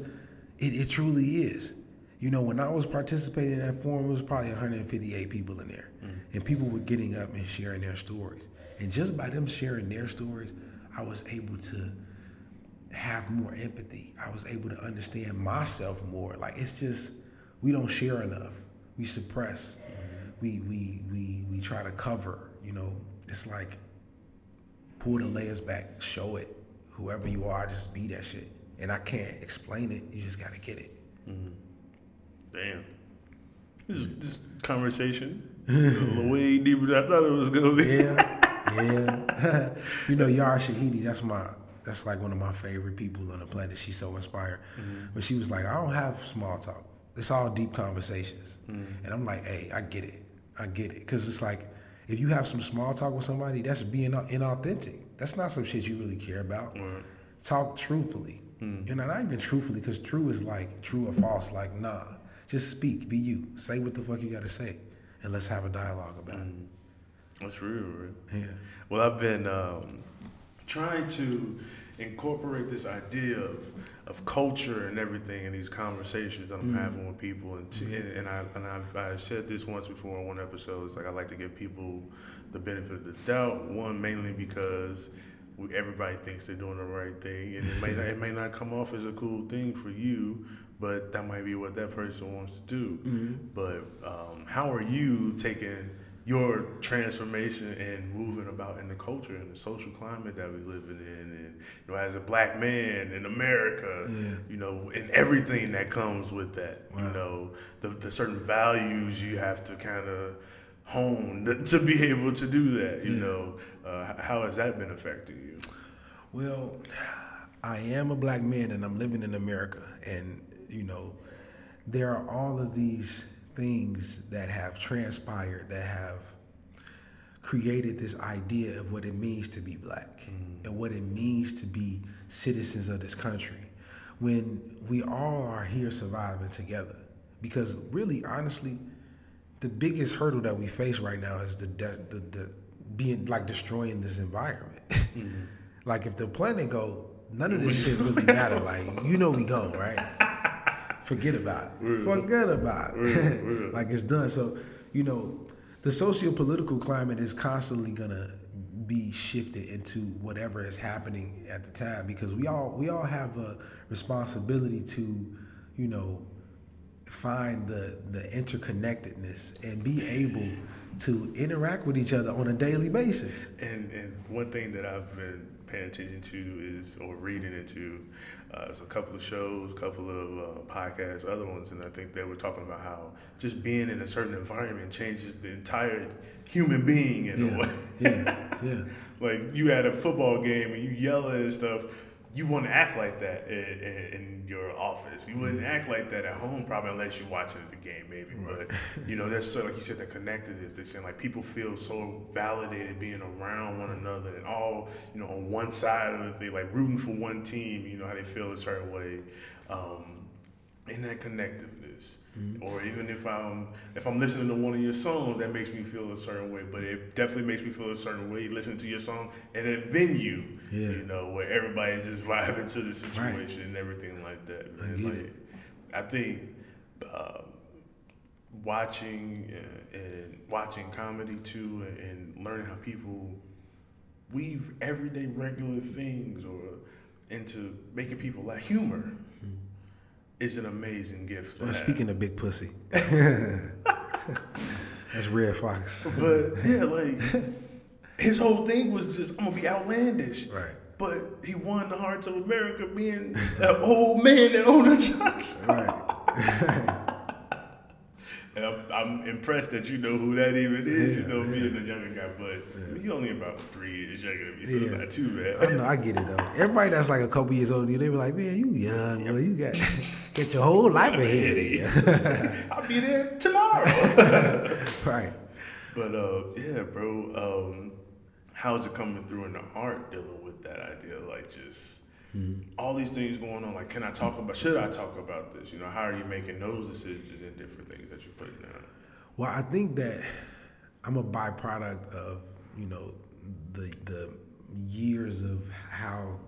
it, it truly is. You know, when I was participating in that forum, it was probably 158 people in there, and people were getting up and sharing their stories. And just by them sharing their stories, I was able to have more empathy. I was able to understand myself more. Like it's just we don't share enough. We suppress. We we we we try to cover. You know, it's like pull the layers back, show it. Whoever you are, just be that shit. And I can't explain it. You just gotta get it. mmm Damn. This, this conversation way deeper than I thought it was gonna be. Yeah, yeah. you know, Yara Shahidi, that's my that's like one of my favorite people on the planet. She's so inspired. Mm-hmm. But she was like, I don't have small talk. It's all deep conversations. Mm-hmm. And I'm like, hey, I get it. I get it. Cause it's like if you have some small talk with somebody, that's being inauthentic. That's not some shit you really care about. Right. Talk truthfully. Mm. You know, not even truthfully, because true is like true or false. Like, nah. Just speak. Be you. Say what the fuck you gotta say. And let's have a dialogue about it. That's real, real. Yeah. Well, I've been um, trying to incorporate this idea of of culture and everything in these conversations that I'm having with people, and and, and I and I've I said this once before on one episode. It's like I like to give people the benefit of the doubt. One mainly because we, everybody thinks they're doing the right thing, and it may not, it may not come off as a cool thing for you, but that might be what that person wants to do. But um, how are you taking your transformation and moving about in the culture and the social climate that we live in, and you know, as a black man in America, Yeah. you know, and everything that comes with that, you know, the, the certain values you have to kind of hone to, to be able to do that. You Yeah. know, uh, how has that been affecting you? Well, I am a black man and I'm living in America. And, you know, there are all of these things that have transpired that have created this idea of what it means to be black mm. and what it means to be citizens of this country when we all are here surviving together. Because, really, honestly, the biggest hurdle that we face right now is the de- the, the being like destroying this environment. Mm-hmm. like if the planet go, none of this shit really matter. Like you know we go right. Forget about it. Forget about it. like it's done. So you know the socio-political climate is constantly gonna be shifted into whatever is happening at the time because we all we all have a responsibility to you know find the the interconnectedness and be able to interact with each other on a daily basis. And and one thing that I've been paying attention to is, or reading into, uh, is a couple of shows, a couple of uh, podcasts, other ones, and I think they were talking about how just being in a certain environment changes the entire human being in a way. yeah, yeah. like you at a football game and you yelling and stuff. You wouldn't act like that in, in, your office. You wouldn't act like that at home, probably unless you're watching the game, maybe. But you know, that's so like you said, that connectedness. They saying like people feel so validated being around one another and all you know on one side of the thing, like rooting for one team. You know how they feel a certain way, um, and that connectiveness. Or even if I'm if I'm listening to one of your songs, that makes me feel a certain way. But it definitely makes me feel a certain way listening to your song in a venue, Yeah. you know, where everybody's just vibing to the situation and everything like that. I man. like. I think uh, watching uh, and watching comedy too, and, and learning how people weave everyday regular things or into making people like humor is an amazing gift. Well, speaking of big pussy, that's Redd Foxx. But yeah, like his whole thing was just I'm gonna be outlandish. Right. But he won the hearts of America being an old man that owned a jockey. Right. I, I'm impressed that you know who that even is. you know me and the younger guy, but you only about three years younger than me, so it's Yeah. not too I bad. know, I get it though. Everybody that's like a couple years older than you, they be like, man, you young, boy. You got get your whole life ahead of you. I'll be there tomorrow. right. but uh, yeah, bro. Um, how's it coming through in the art dealing with that idea? Like just all these things going on. Like, can I talk about? Should I talk about this? You know, how are you making those decisions and different things that you're putting down? Well, I think that I'm a byproduct of you know the the years of how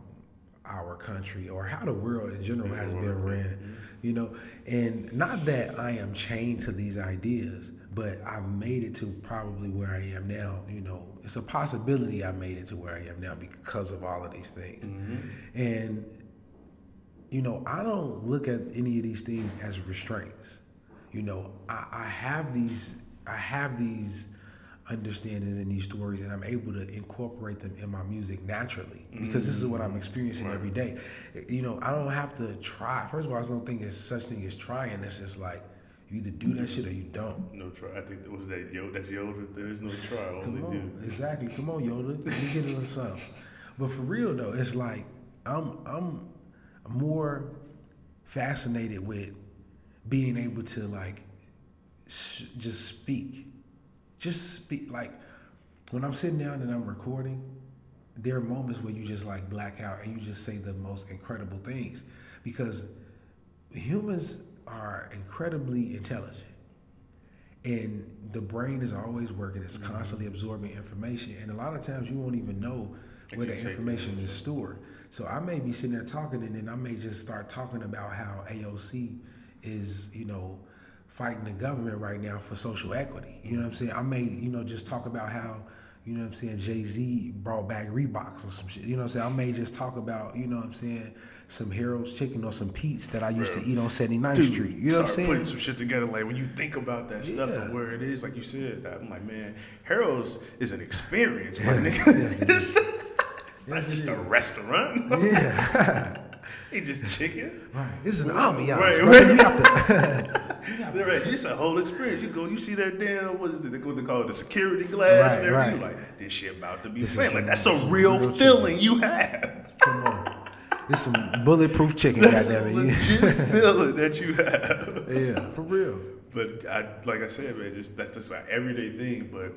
our country or how the world in general has been ran, you know, and not that I am chained to these ideas, but I've made it to probably where I am now. You know, it's a possibility I made it to where I am now because of all of these things, mm-hmm. and you know, I don't look at any of these things as restraints. You know, I, I have these, I have these understandings and these stories, and I'm able to incorporate them in my music naturally because this is what I'm mm. experiencing every day. You know, I don't have to try. First of all, there's no thing as such thing as trying. It's just like you either do that shit or you don't. No try. I think that was that Yo. That's Yoda. There's no try. Only Come do. exactly. Come on, Yoda. Let me get a little something. But for real though, it's like I'm I'm more fascinated with being able to like sh- just speak, just speak. Like when I'm sitting down and I'm recording, there are moments where you just like black out and you just say the most incredible things because humans are incredibly intelligent and the brain is always working it's constantly absorbing information and a lot of times you won't even know where the information is stored. So i may be sitting there talking and then i may just start talking about how AOC is you know fighting the government right now for social equity you know what i'm saying i may you know just talk about how you know what I'm saying? Jay Z brought back Reeboks or some shit. You know what I'm saying? I may just talk about, you know what I'm saying, some Harold's chicken or some Pete's that I used to eat on 79th Dude, Street. You know what I'm saying? Putting some shit together, like when you think about that stuff and where it is, like you said, that I'm like, man, Harold's is an experience, my nigga. it's not just a restaurant. Yeah. It's just chicken. right. This is an ambiance. Right, right. You have to. Right, it's a whole experience. You go, you see that damn, what is it? They call it, the security glass Right, and everything. right. Like this shit about to be is Like that's a real, real feeling you have. Come on. This some bulletproof chicken, That's a goddamn it. legit feeling that you have. Yeah, for real. But I, like I said, man, just that's just an everyday thing. But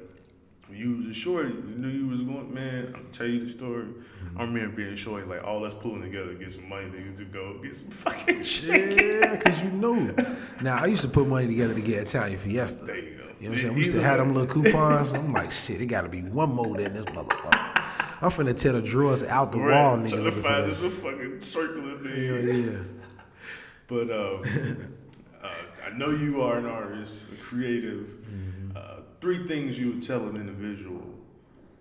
when you was a shorty, you knew you was going, man. I'm tell you the story. Mm-hmm. I remember being shorty, like all us pulling together to get some money to, to go get some fucking chicken. Yeah, because you knew. Now, I used to put money together to get Italian Fiesta. There you go. You know what I'm saying? We used to have them little coupons. I'm like, shit, it got to be one more than this motherfucker. I'm finna tear the drawers out the Right, wall, nigga. trying to find this. fucking circular thing. Yeah, yeah. But um, uh, I know you are an artist, a creative. Mm-hmm. Three things you would tell an individual,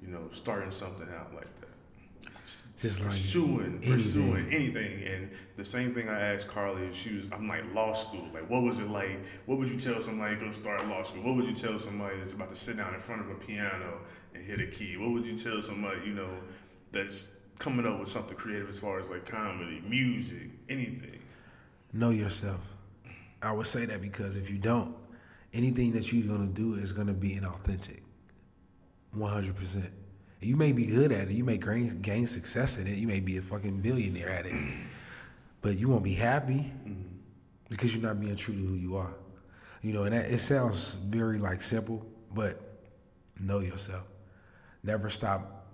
you know, starting something out like that. Just like pursuing, anything. pursuing anything. And the same thing I asked Carly, she was, I'm like, law school. Like, what was it like? What would you tell somebody to go start law school? What would you tell somebody that's about to sit down in front of a piano and hit a key? What would you tell somebody, you know, that's coming up with something creative as far as like comedy, music, anything? know yourself. I would say that because if you don't, anything that you're gonna do is gonna be inauthentic. One hundred percent. You may be good at it. You may gain, gain success in it. You may be a fucking billionaire at it, but you won't be happy because you're not being true to who you are. You know, and that, it sounds very like simple, but know yourself. Never stop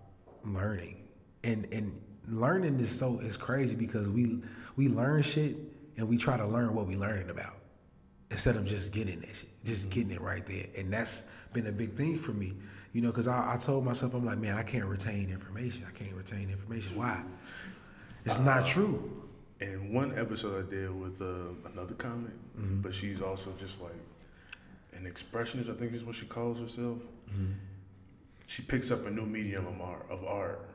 learning, and and learning is so is crazy because we we learn shit and we try to learn what we learning about instead of just getting it, shit, just getting it right there. And that's been a big thing for me, you know, because I, I told myself, I'm like, man, I can't retain information. I can't retain information. Why? It's not true. And one episode I did with uh, another comic, Mm-hmm. but she's also just like an expressionist. I think is what she calls herself. Mm-hmm. She picks up a new medium of art, of art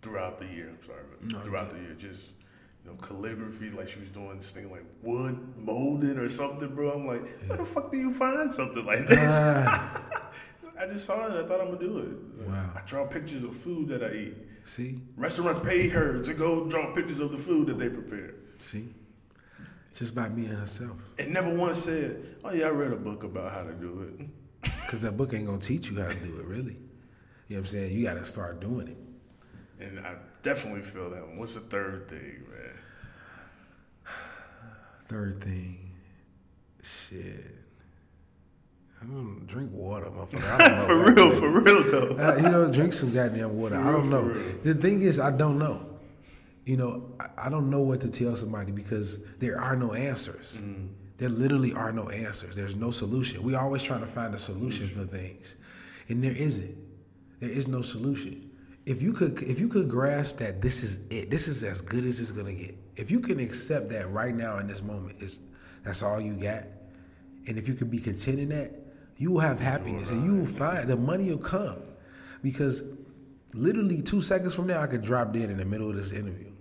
throughout the year. I'm sorry, but No, throughout the year, just you know, calligraphy. Like she was doing this thing like wood molding or something, bro. I'm like, where the fuck do you find something like this? Ah, I just saw it. and I thought I'm gonna do it. Wow. I draw pictures of food that I eat. see, Restaurants pay her to go draw pictures of the food that they prepare. see. Just by me and herself. And never once said, "Oh yeah, I read a book about how to do it." Because that book ain't gonna teach you how to do it, really. You know what I'm saying? You got to start doing it. And I definitely feel that one. What's the third thing, man? Third thing, shit. I don't drink water, motherfucker. I don't know for real, for real though. Uh, you know, drink some goddamn water. I don't know. The thing is, I don't know. You know, I, I don't know what to tell somebody because there are no answers. Mm. There literally are no answers. There's no solution. We always trying to find a solution for things, and there isn't. There is no solution. If you could, if you could grasp that this is it, this is as good as it's gonna get. If you can accept that right now in this moment, is that's all you got, and if you can be content in that, you will have happiness, and you will find the money will come, because literally two seconds from now, I could drop dead in the middle of this interview,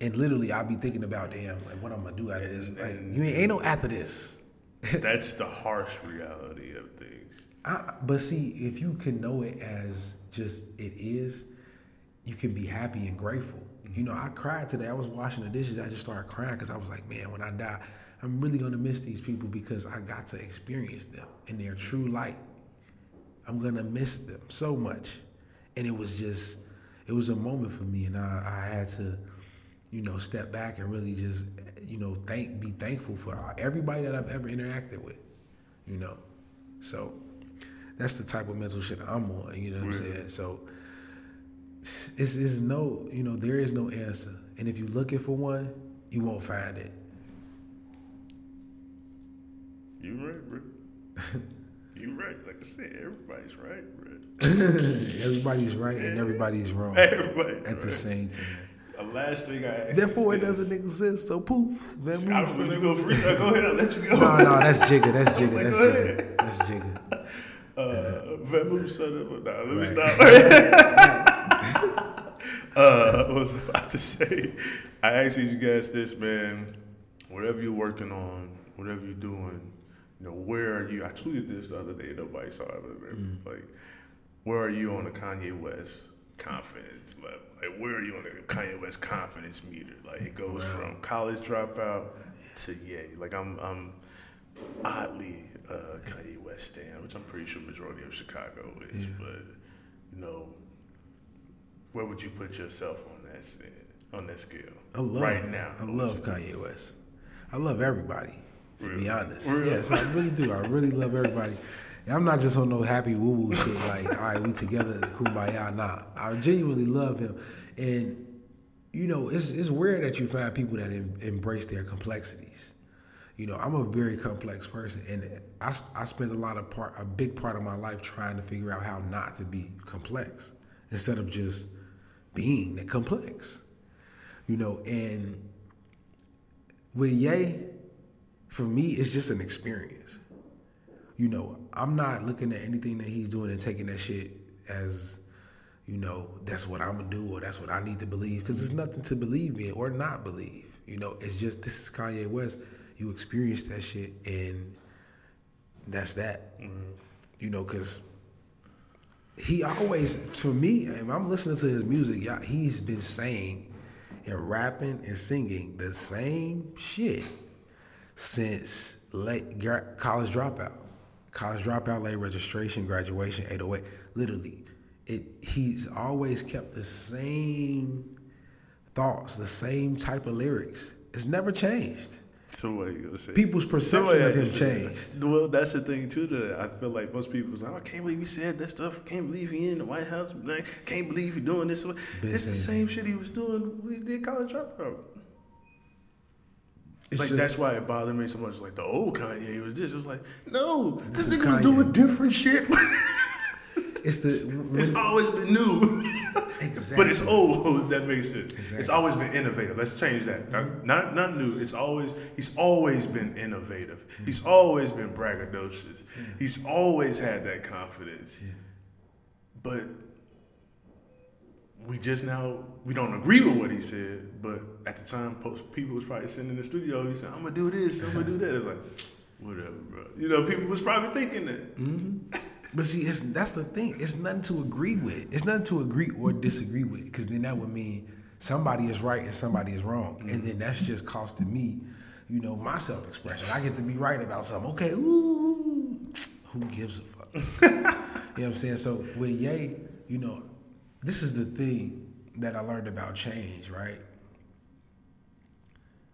and literally I'll be thinking about damn, like what I'm gonna do after this. Like you ain't, ain't no after this. That's the harsh reality of things. I, but see, if you can know it as just it is, you can be happy and grateful. You know, I cried today. I was washing the dishes. I just started crying because I was like, man, when I die, I'm really gonna miss these people because I got to experience them in their true light. I'm gonna miss them so much, and it was just, it was a moment for me, and I, I had to, you know, step back and really just, you know, thank, be thankful for uh, everybody that I've ever interacted with, you know. So that's the type of mental shit I'm on. You know what I'm saying? So it's, it's no, you know, there is no answer. And if you're looking for one, you won't find it. You right, bro. you right. Like I said, everybody's right, bro. everybody's right and everybody's wrong Everybody at the same time. The last thing I asked. Therefore, it doesn't exist. So poof. That this. I really go free. Go ahead. I'll let you go. No, no, that's Jigga. That's Jigga. Like, That's ahead. That's Jigga. Uh, of a. Nah, let me Right. stop. uh, what was I about to say? I asked these guys this, man. Whatever you're working on, whatever you're doing, you know, where are you? I tweeted this the other day. Nobody saw it. but, Mm. Like, where are you on the Kanye West confidence level? Like, where are you on the Kanye West confidence meter? Like, it goes from college dropout to yay. Like, I'm, I'm oddly uh, Kanye West stand, which I'm pretty sure majority of Chicago is. But you know, where would you put yourself on that stand, on that scale? I love right now. I love Kanye West. I love everybody. To be honest, Really? yes, I really do. I really love everybody. And I'm not just on no happy woo woo shit like, all right, we together, kumbaya. Nah, I genuinely love him, and you know, it's it's weird that you find people that em- embrace their complexities. You know, I'm a very complex person, and I, I spent a lot of part, a big part of my life trying to figure out how not to be complex instead of just being that complex. You know, and with Ye, for me, it's just an experience. You know, I'm not looking at anything that he's doing and taking that shit as, you know, that's what I'm gonna do or that's what I need to believe because there's nothing to believe in or not believe. You know, it's just this is Kanye West. You experience that shit and that's that. Mm-hmm. You know, because he always, for me, if I'm listening to his music, y'all, he's been saying and rapping and singing the same shit since late college dropout. College dropout, late registration, graduation, 808. Literally, it. He's always kept the same thoughts, the same type of lyrics. It's never changed. So what are you gonna say? People's perception of him changed. Well, that's the thing too. That I feel like most people say, oh, "I can't believe he said that stuff. Can't believe he in the White House. Like, Can't believe he doing this." Been it's the same shit he was doing when he did college dropout. It's like just- that's why it bothered me so much. Like the old Kanye was this. It was like, no, this, This is nigga was doing different shit. It's the it's always been new. Exactly. But it's old, that makes sense. It's always been innovative. Let's change that. Not, mm-hmm. not not new. It's always he's always been innovative. Mm-hmm. He's always been braggadocious. Mm-hmm. He's always had that confidence. But we just now we don't agree with what he said. But at the time, post, people was probably sitting in the studio. He said, "I'm gonna do this. I'm gonna do that." It's like, whatever, bro. You know, people was probably thinking that. But see, it's, that's the thing. It's nothing to agree with. It's nothing to agree or disagree with, because then that would mean somebody is right and somebody is wrong, and mm-hmm. then that's just costing me, you know, my self expression. I get to be right about something. Okay, ooh, who gives a fuck? you know what I'm saying? So with Ye, you know, this is the thing that I learned about change, right?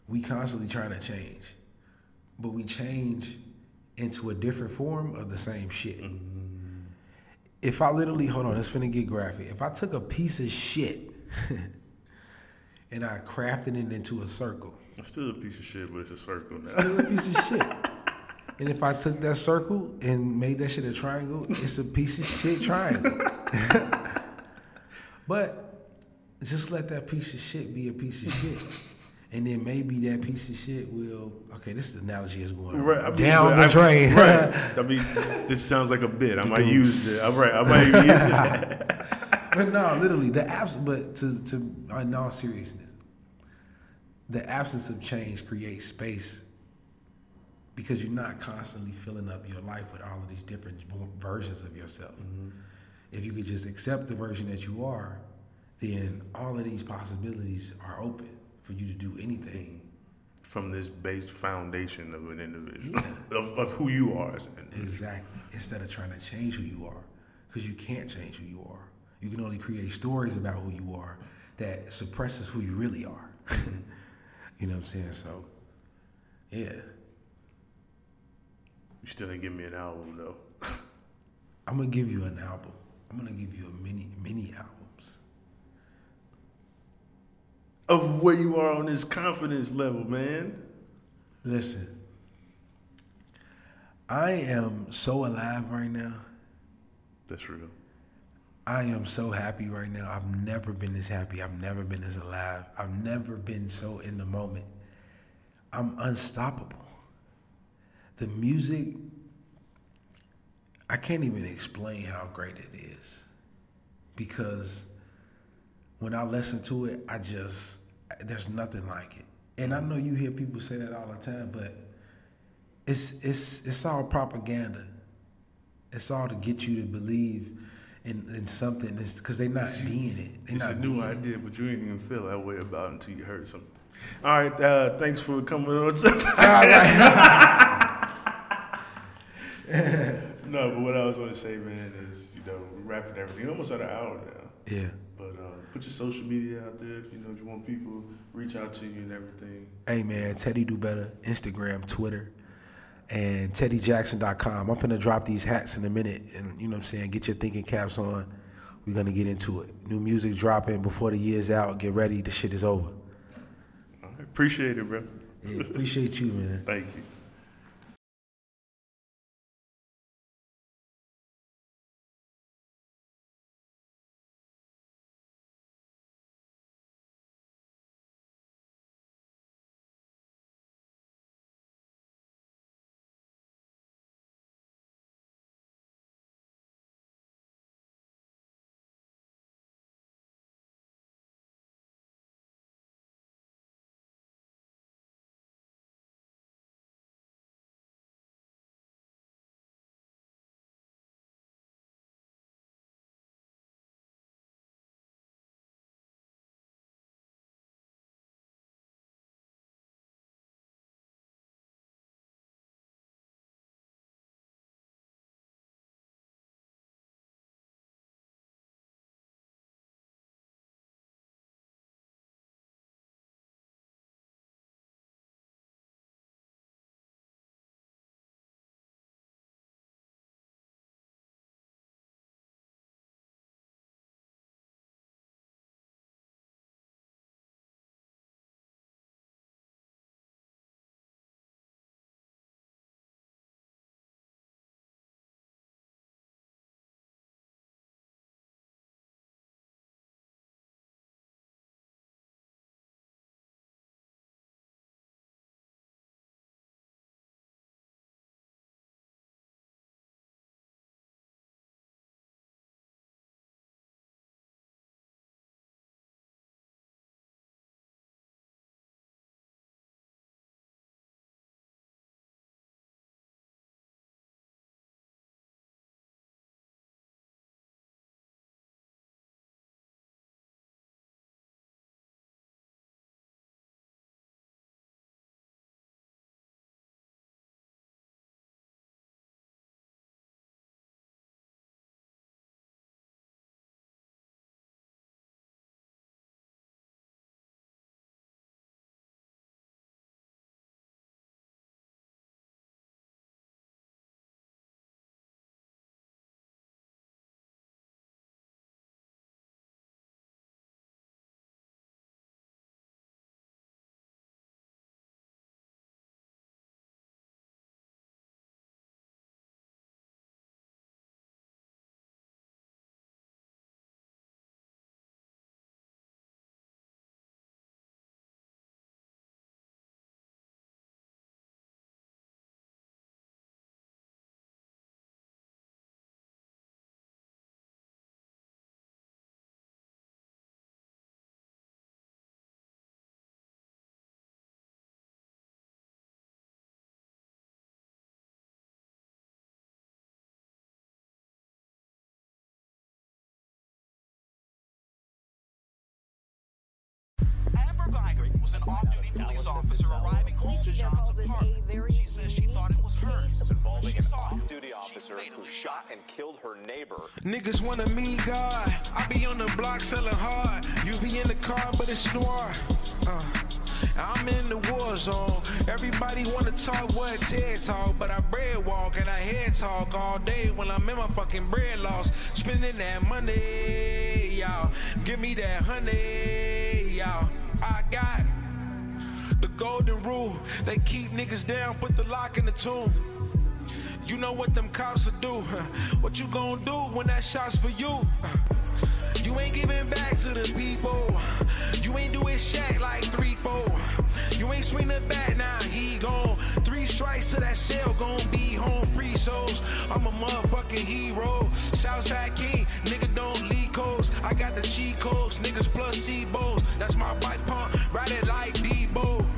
We constantly trying to change, but we change into a different form of the same shit. Mm-hmm. If I literally, hold on, it's finna get graphic. If I took a piece of shit and I crafted it into a circle, It's still a piece of shit, but it's a circle now. still a piece of shit. And if I took that circle and made that shit a triangle, it's a piece of shit triangle. but just let that piece of shit be a piece of shit. And then maybe that piece of shit will. Okay, this analogy is going Right, I mean, down I- the drain. Right. I mean, this sounds like a bit. I might use it. I'm right. I might use it. but no, literally the abs. But to to in all seriousness, the absence of change creates space because you're not constantly filling up your life with all of these different versions of yourself. Mm-hmm. If you could just accept the version that you are, then all of these possibilities are open for you to do anything. From this base foundation of an individual, of, of who you are as an individual. Exactly. Instead of trying to change who you are, because you can't change who you are. You can only create stories about who you are that suppresses who you really are. you know what I'm saying? So, yeah. You still didn't give me an album though. I'm gonna give you an album. I'm gonna give you a mini mini albums. Of where you are on this confidence level, man. Listen, I am so alive right now. That's real. I am so happy right now. I've never been this happy. I've never been this alive. I've never been so in the moment. I'm unstoppable. The music, I can't even explain how great it is. Because when I listen to it, I just, there's nothing like it. And I know you hear people say that all the time, but it's, it's, it's all propaganda. It's all to get you to believe in, in something It's because they're not being it. They're It's a new being it. idea, but you ain't even feel that way about it until you heard something. All right, uh, thanks for coming on. no, but what I was going to say, man, is you know we're wrapping everything almost at an hour now. Yeah. But uh, put your social media out there. If you know if you want people reach out to you and everything. Hey man, Teddy Do Better, Instagram, Twitter, and TeddyJackson.com. I'm finna drop these hats in a minute and you know what I'm saying, get your thinking caps on. We're gonna get into it. New music dropping before the year's out. Get ready, the shit is over. Right, appreciate it, bro. Yeah, appreciate you, man. Thank you. Police officer arriving close to Jean's apartment. She says she thought it was hers. Involving an off-duty officer who shot and killed her neighbor. Niggas want to meet God. I be on the block selling hard. You be in the car, but it's noir. Uh, I'm in the war zone. Everybody wanna talk what TED talk, but I bread walk and I head talk all day when I'm in my fucking bread loss. Spending that money, y'all. Give me that honey, y'all. I got the golden rule. They keep niggas down, put the lock in the tomb. You know what them cops will do. What you gonna do when that shot's for you? You ain't giving back to the people. You ain't doing shit like three, four. You ain't swing back now he gone. Three strikes to that cell, gon' be home. Free souls, I'm a motherfucking hero. Southside King, nigga don't leak codes. I got the cheat codes, niggas plus C-Bows. That's my bike pump, ride it like Debo.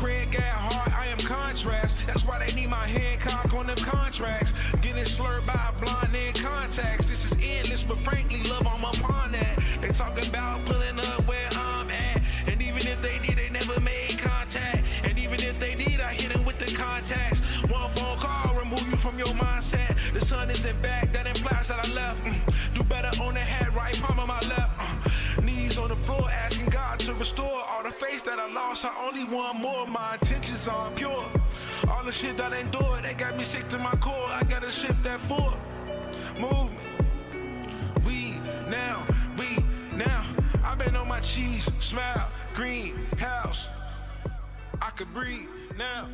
Craig at heart, I am contrast. That's why they need my Hancock on them contracts. Getting slurred by a blonde in contacts. This is endless, but frankly, love, I'm upon that. They talking about pulling up where I'm at. And even if they did, they never made contact. And even if they did, I hit them with the contacts. One phone call, remove you from your mindset. The sun isn't back, that implies that I left. Mm. Do better on the head, right palm of my left. Floor, asking God to restore all the faith that I lost. I only want more, my intentions are pure. All the shit that I endured, they got me sick to my core. I gotta shift that forward. Movement. We now, we now. I've been on my cheese, smile, green house. I could breathe now.